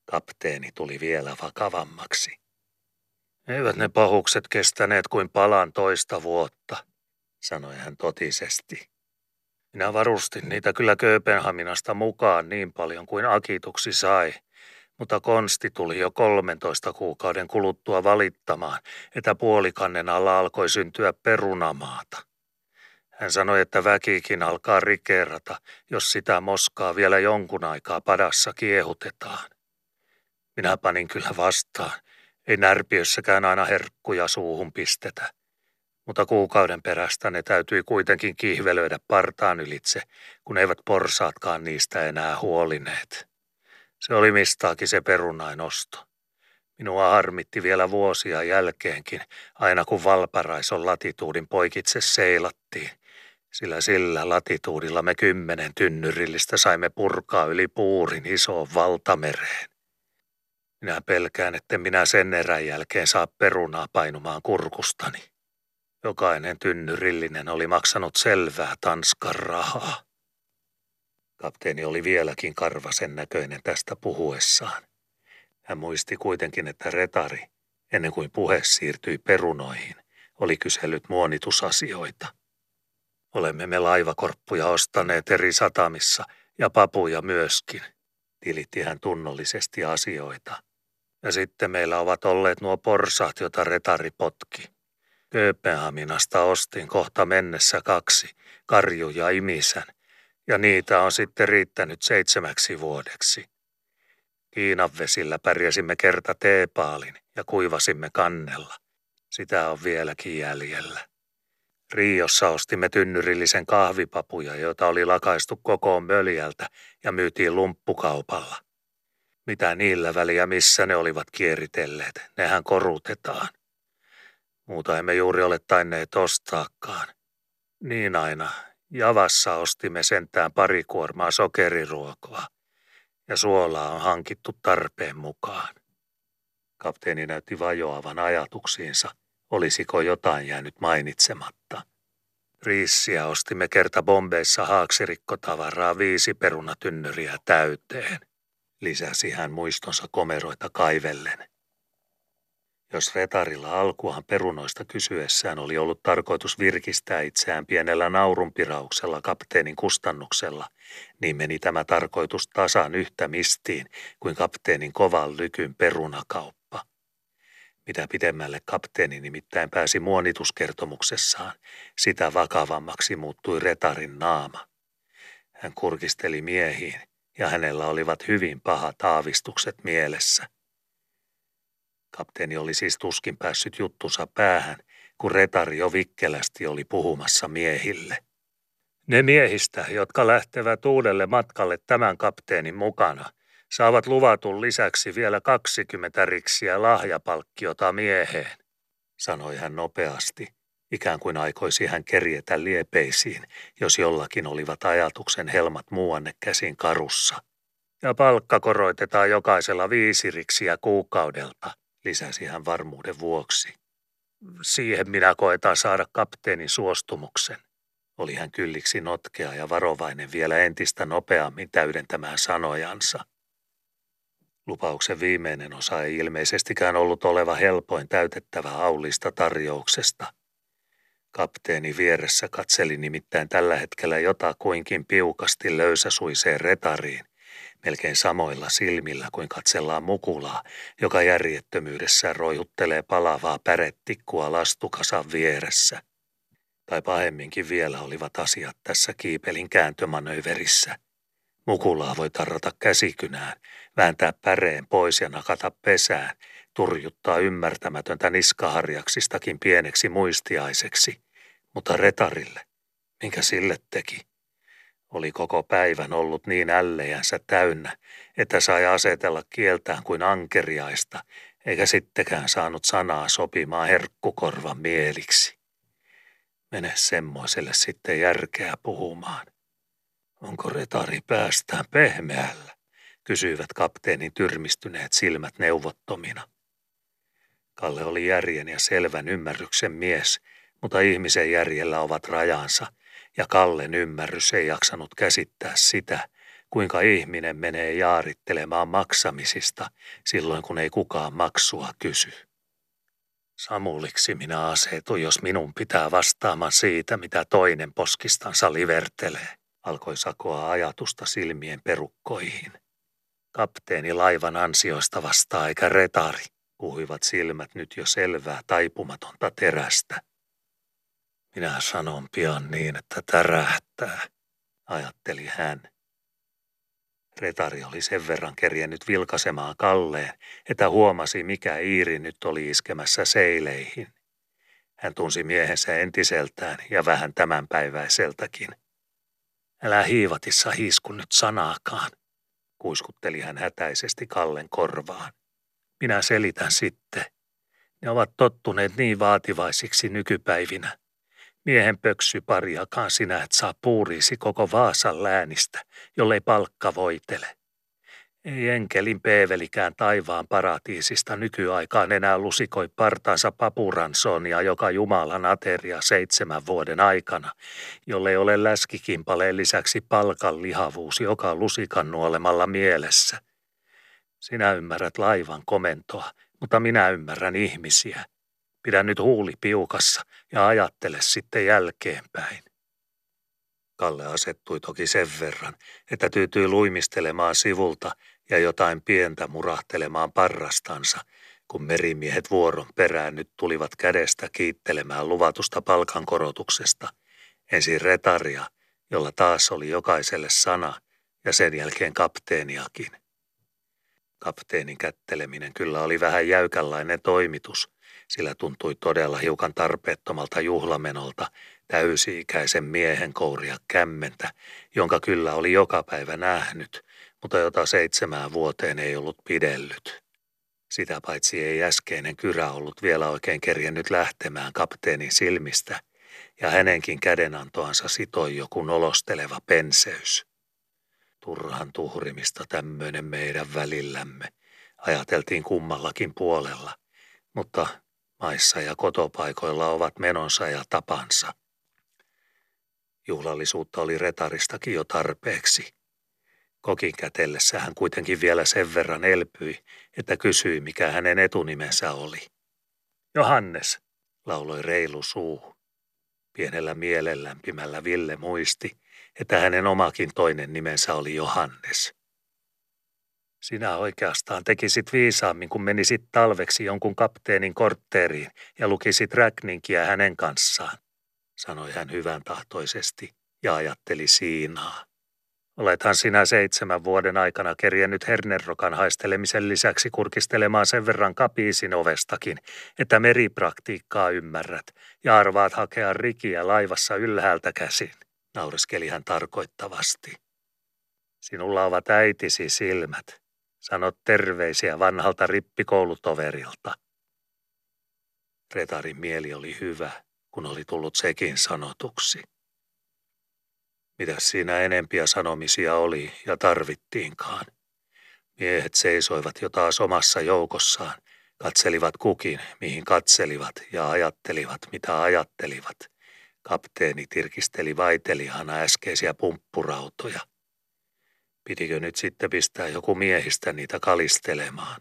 Kapteeni tuli vielä vakavammaksi. Eivät ne pahukset kestäneet kuin palan toista vuotta, sanoi hän totisesti. Minä varustin niitä kyllä Kööpenhaminasta mukaan niin paljon kuin akituksi sai, mutta konsti tuli jo 13 kuukauden kuluttua valittamaan, että puolikannen alla alkoi syntyä perunamaata. Hän sanoi, että väkikin alkaa rikerata, jos sitä moskaa vielä jonkun aikaa padassa kiehutetaan. Minä panin kyllä vastaan. Ei närpiössäkään aina herkkuja suuhun pistetä. Mutta kuukauden perästä ne täytyi kuitenkin kihvelöidä partaan ylitse, kun eivät porsaatkaan niistä enää huolineet. Se oli mistaakin se perunainosto. Minua harmitti vielä vuosia jälkeenkin, aina kun Valparaison latituudin poikitse seilattiin, sillä sillä latituudilla me kymmenen tynnyrillistä saimme purkaa yli puurin isoon valtamereen. Minä pelkään, että minä sen erän jälkeen saa perunaa painumaan kurkustani. Jokainen tynnyrillinen oli maksanut selvää Tanskan rahaa. Kapteeni oli vieläkin karvasen näköinen tästä puhuessaan. Hän muisti kuitenkin, että retari, ennen kuin puhe siirtyi perunoihin, oli kysellyt muonitusasioita. Olemme me laivakorppuja ostaneet eri satamissa ja papuja myöskin, tilitti hän tunnollisesti asioita. Ja sitten meillä ovat olleet nuo porsaat, joita retari potki. Kööpenhaminasta ostin kohta mennessä kaksi, Karju ja Imisän, ja niitä on sitten riittänyt seitsemäksi vuodeksi. Kiinan vesillä pärjäsimme kerta teepaalin ja kuivasimme kannella. Sitä on vieläkin jäljellä. Riossa ostimme tynnyrillisen kahvipapuja, joita oli lakaistu kokoon möljältä ja myytiin lumppukaupalla. Mitä niillä väliä, missä ne olivat kieritelleet, nehän korutetaan. Muuta emme juuri ole tainneet ostaakaan. Niin aina, Javassa ostimme sentään pari kuormaa sokeriruokoa ja suolaa on hankittu tarpeen mukaan. Kapteeni näytti vajoavan ajatuksiinsa, olisiko jotain jäänyt mainitsematta. Riissiä ostimme kerta Bombeissa haaksirikkotavaraa viisi perunatynnyriä täyteen, lisäsi hän muistonsa komeroita kaivellen. Jos retarilla alkuaan perunoista kysyessään oli ollut tarkoitus virkistää itseään pienellä naurunpirauksella kapteenin kustannuksella, niin meni tämä tarkoitus tasan yhtä mistiin kuin kapteenin kovan lykyn perunakauppa. Mitä pidemmälle kapteeni nimittäin pääsi muonituskertomuksessaan, sitä vakavammaksi muuttui retarin naama. Hän kurkisteli miehiin, ja hänellä olivat hyvin pahat aavistukset mielessä. Kapteeni oli siis tuskin päässyt juttunsa päähän, kun retari jo vikkelästi oli puhumassa miehille. Ne miehistä, jotka lähtevät uudelle matkalle tämän kapteenin mukana, saavat luvatun lisäksi vielä 20 riksiä lahjapalkkiota mieheen, sanoi hän nopeasti, ikään kuin aikoisi hän kerjetä liepeisiin, jos jollakin olivat ajatuksen helmat muuanne käsin karussa. Ja palkka koroitetaan jokaisella viisi riksiä kuukaudelta, lisäsi hän varmuuden vuoksi. Siihen minä koetan saada kapteenin suostumuksen. Oli hän kylliksi notkea ja varovainen vielä entistä nopeammin täydentämään sanojansa. Lupauksen viimeinen osa ei ilmeisestikään ollut oleva helpoin täytettävä aulista tarjouksesta. Kapteeni vieressä katseli nimittäin tällä hetkellä jotakuinkin piukasti löysäsuiseen retariin, melkein samoilla silmillä kuin katsellaan mukulaa, joka järjettömyydessään roihuttelee palavaa pärettikkua lastukasan vieressä. Tai pahemminkin vielä olivat asiat tässä kiipelin kääntömanööverissä. Mukulaa voi tarrata käsikynään, vääntää päreen pois ja nakata pesään, turjuttaa ymmärtämätöntä niskaharjaksistakin pieneksi muistiaiseksi. Mutta retarille, minkä sille teki, oli koko päivän ollut niin ällejänsä täynnä, että sai asetella kieltään kuin ankeriaista, eikä sittenkään saanut sanaa sopimaan herkkukorvan mieliksi. Mene semmoiselle sitten järkeä puhumaan. Onko retari päästään pehmeällä? kysyivät kapteenin tyrmistyneet silmät neuvottomina. Kalle oli järjen ja selvän ymmärryksen mies, mutta ihmisen järjellä ovat rajansa – ja Kallen ymmärrys ei jaksanut käsittää sitä, kuinka ihminen menee jaarittelemaan maksamisista silloin, kun ei kukaan maksua kysy. Samuliksi minä asetun, jos minun pitää vastaamaan siitä, mitä toinen poskistansa livertelee, alkoi sakoa ajatusta silmien perukkoihin. Kapteeni laivan ansioista vastaa eikä retari, puhuivat silmät nyt jo selvää taipumatonta terästä. Minä sanon pian niin, että tärähtää, ajatteli hän. Retari oli sen verran kerjennyt vilkasemaan Kalleen, että huomasi, mikä Iiri nyt oli iskemässä seileihin. Hän tunsi miehensä entiseltään ja vähän tämänpäiväiseltäkin. Älä hiivatissa hiisku nyt sanaakaan, kuiskutteli hän hätäisesti Kallen korvaan. Minä selitän sitten. Ne ovat tottuneet niin vaativaisiksi nykypäivinä, Miehen pöksy pariakaan sinä et saa puuriisi koko Vaasan läänistä, jollei palkka voitele. Ei enkelin peevelikään taivaan paratiisista nykyaikaan enää lusikoi partaansa papuransonia joka Jumalan ateria seitsemän vuoden aikana, jolle ole läskikimpaleen lisäksi palkan lihavuus joka lusikan nuolemalla mielessä. Sinä ymmärrät laivan komentoa, mutta minä ymmärrän ihmisiä. Pidä nyt huuli piukassa ja ajattele sitten jälkeenpäin. Kalle asettui toki sen verran, että tyytyi luimistelemaan sivulta ja jotain pientä murahtelemaan parrastansa, kun merimiehet vuoron perään nyt tulivat kädestä kiittelemään luvatusta palkankorotuksesta. Ensin retaria, jolla taas oli jokaiselle sana, ja sen jälkeen kapteeniakin. Kapteenin kätteleminen kyllä oli vähän jäykänlainen toimitus, sillä tuntui todella hiukan tarpeettomalta juhlamenolta täysi-ikäisen miehen kouria kämmentä, jonka kyllä oli joka päivä nähnyt, mutta jota seitsemään vuoteen ei ollut pidellyt. Sitä paitsi ei äskeinen kyrä ollut vielä oikein kerjennyt lähtemään kapteenin silmistä, ja hänenkin kädenantoansa sitoi joku nolosteleva penseys. Turhan tuhrimista tämmöinen meidän välillämme, ajateltiin kummallakin puolella, mutta maissa ja kotopaikoilla ovat menonsa ja tapansa. Juhlallisuutta oli retaristakin jo tarpeeksi. Kokin kätellessä hän kuitenkin vielä sen verran elpyi, että kysyi, mikä hänen etunimensä oli. Johannes, lauloi reilu suu. Pienellä mielellämpimällä Ville muisti, että hänen omakin toinen nimensä oli Johannes. Sinä oikeastaan tekisit viisaammin, kun menisit talveksi jonkun kapteenin kortteeriin ja lukisit räkninkiä hänen kanssaan, sanoi hän hyvän tahtoisesti ja ajatteli Siinaa. Olethan sinä seitsemän vuoden aikana kerjennyt hernerokan haistelemisen lisäksi kurkistelemaan sen verran kapiisin ovestakin, että meripraktiikkaa ymmärrät ja arvaat hakea rikiä laivassa ylhäältä käsin, naureskeli hän tarkoittavasti. Sinulla ovat äitisi silmät, Sanot terveisiä vanhalta rippikoulutoverilta. Retarin mieli oli hyvä, kun oli tullut sekin sanotuksi. Mitä siinä enempiä sanomisia oli ja tarvittiinkaan. Miehet seisoivat jo taas omassa joukossaan, katselivat kukin, mihin katselivat ja ajattelivat, mitä ajattelivat. Kapteeni tirkisteli vaitelijana äskeisiä pumppurautoja. Pitikö nyt sitten pistää joku miehistä niitä kalistelemaan?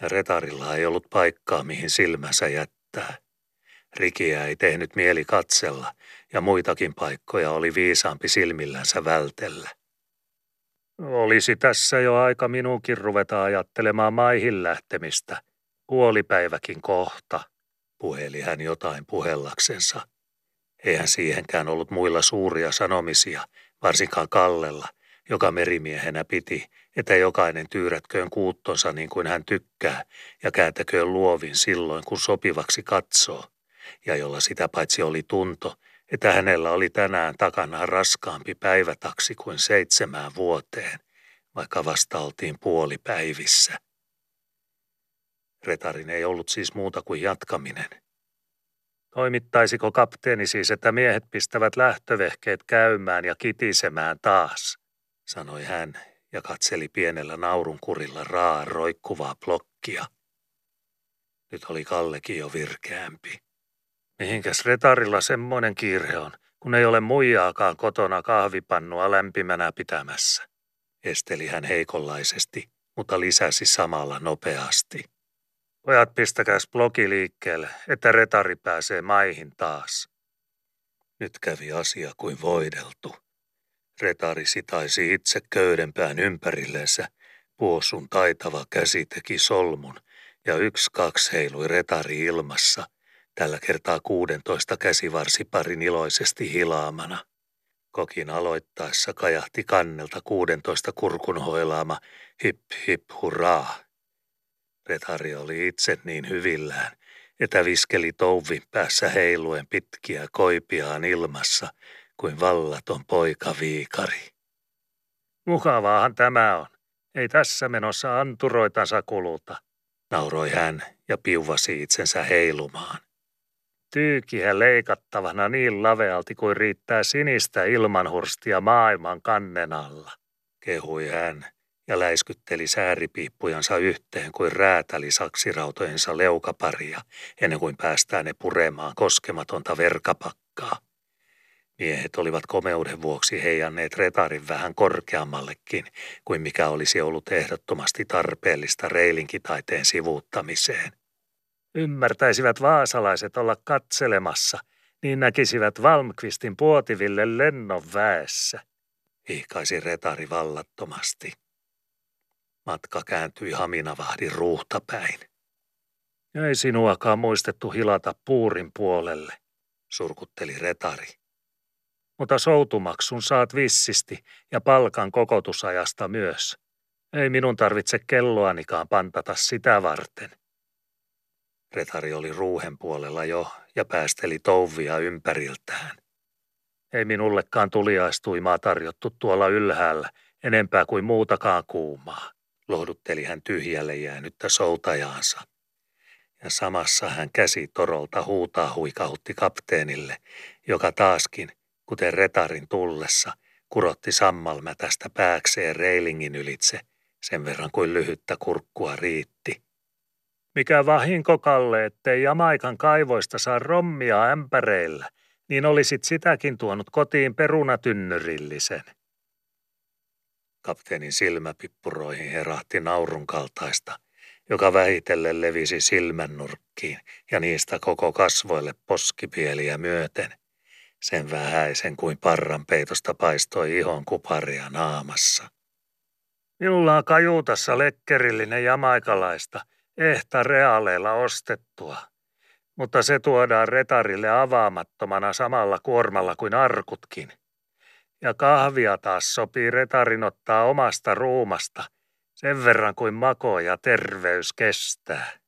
Ja retarilla ei ollut paikkaa, mihin silmänsä jättää. Rikiä ei tehnyt mieli katsella, ja muitakin paikkoja oli viisaampi silmillänsä vältellä. Olisi tässä jo aika minunkin ruveta ajattelemaan maihin lähtemistä. Puolipäiväkin kohta, puheli hän jotain puhellaksensa. Eihän siihenkään ollut muilla suuria sanomisia, varsinkaan Kallella – joka merimiehenä piti, että jokainen tyyrätköön kuuttonsa niin kuin hän tykkää ja kääntäköön luovin silloin, kun sopivaksi katsoo, ja jolla sitä paitsi oli tunto, että hänellä oli tänään takanaan raskaampi päivätaksi kuin seitsemään vuoteen, vaikka vasta oltiin puolipäivissä. Retarin ei ollut siis muuta kuin jatkaminen. Toimittaisiko kapteeni siis, että miehet pistävät lähtövehkeet käymään ja kitisemään taas? sanoi hän ja katseli pienellä naurunkurilla raa roikkuvaa blokkia. Nyt oli Kallekin jo virkeämpi. Mihinkäs retarilla semmoinen kiire on, kun ei ole muijaakaan kotona kahvipannua lämpimänä pitämässä? Esteli hän heikonlaisesti, mutta lisäsi samalla nopeasti. Pojat pistäkääs blogi liikkeelle, että retari pääsee maihin taas. Nyt kävi asia kuin voideltu. Retari sitaisi itse köydenpään ympärillensä, puosun taitava käsi teki solmun ja yksi kaksi heilui retari ilmassa, tällä kertaa kuudentoista käsivarsiparin iloisesti hilaamana. Kokin aloittaessa kajahti kannelta kuudentoista kurkun hoilaama hip hip hurraa. Retari oli itse niin hyvillään, että viskeli touvin päässä heiluen pitkiä koipiaan ilmassa kuin vallaton poika viikari. Mukavaahan tämä on. Ei tässä menossa anturoitansa kuluta, nauroi hän ja piuvasi itsensä heilumaan. Tyykiä leikattavana niin lavealti kuin riittää sinistä ilmanhurstia maailman kannen alla, kehui hän ja läiskytteli sääripiippujansa yhteen kuin räätäli saksirautojensa leukaparia ennen kuin päästään ne puremaan koskematonta verkapakkaa. Miehet olivat komeuden vuoksi heijanneet retarin vähän korkeammallekin kuin mikä olisi ollut ehdottomasti tarpeellista reilinkitaiteen sivuuttamiseen. Ymmärtäisivät vaasalaiset olla katselemassa, niin näkisivät Valmqvistin puotiville lennon väessä, ihkaisi retari vallattomasti. Matka kääntyi haminavahdin ruuhtapäin. Ei sinuakaan muistettu hilata puurin puolelle, surkutteli retari. Mutta soutumaksun saat vissisti ja palkan kokotusajasta myös. Ei minun tarvitse kelloanikaan pantata sitä varten. Retari oli ruuhen puolella jo ja päästeli touvia ympäriltään. Ei minullekaan tuliaistuimaa tarjottu tuolla ylhäällä enempää kuin muutakaan kuumaa lohdutteli hän tyhjälle jäänyttä soutajaansa. Ja samassa hän käsi torolta huutaa huikautti kapteenille, joka taaskin, kuten retarin tullessa, kurotti sammalmätästä pääkseen reilingin ylitse, sen verran kuin lyhyttä kurkkua riitti. Mikä vahinko, Kalle, ettei Jamaikan kaivoista saa rommia ämpäreillä, niin olisit sitäkin tuonut kotiin perunatynnyrillisen. Kapteenin silmäpippuroihin herahti naurun kaltaista, joka vähitellen levisi silmännurkkiin ja niistä koko kasvoille poskipieliä myöten, sen vähäisen kuin parran peitosta paistoi ihon kuparia naamassa. Minulla on kajuutassa lekkerillinen jamaikalaista, ehta reaaleilla ostettua, mutta se tuodaan retarille avaamattomana samalla kuormalla kuin arkutkin – ja kahvia taas sopii retarin ottaa omasta ruumasta, sen verran kuin mako ja terveys kestää.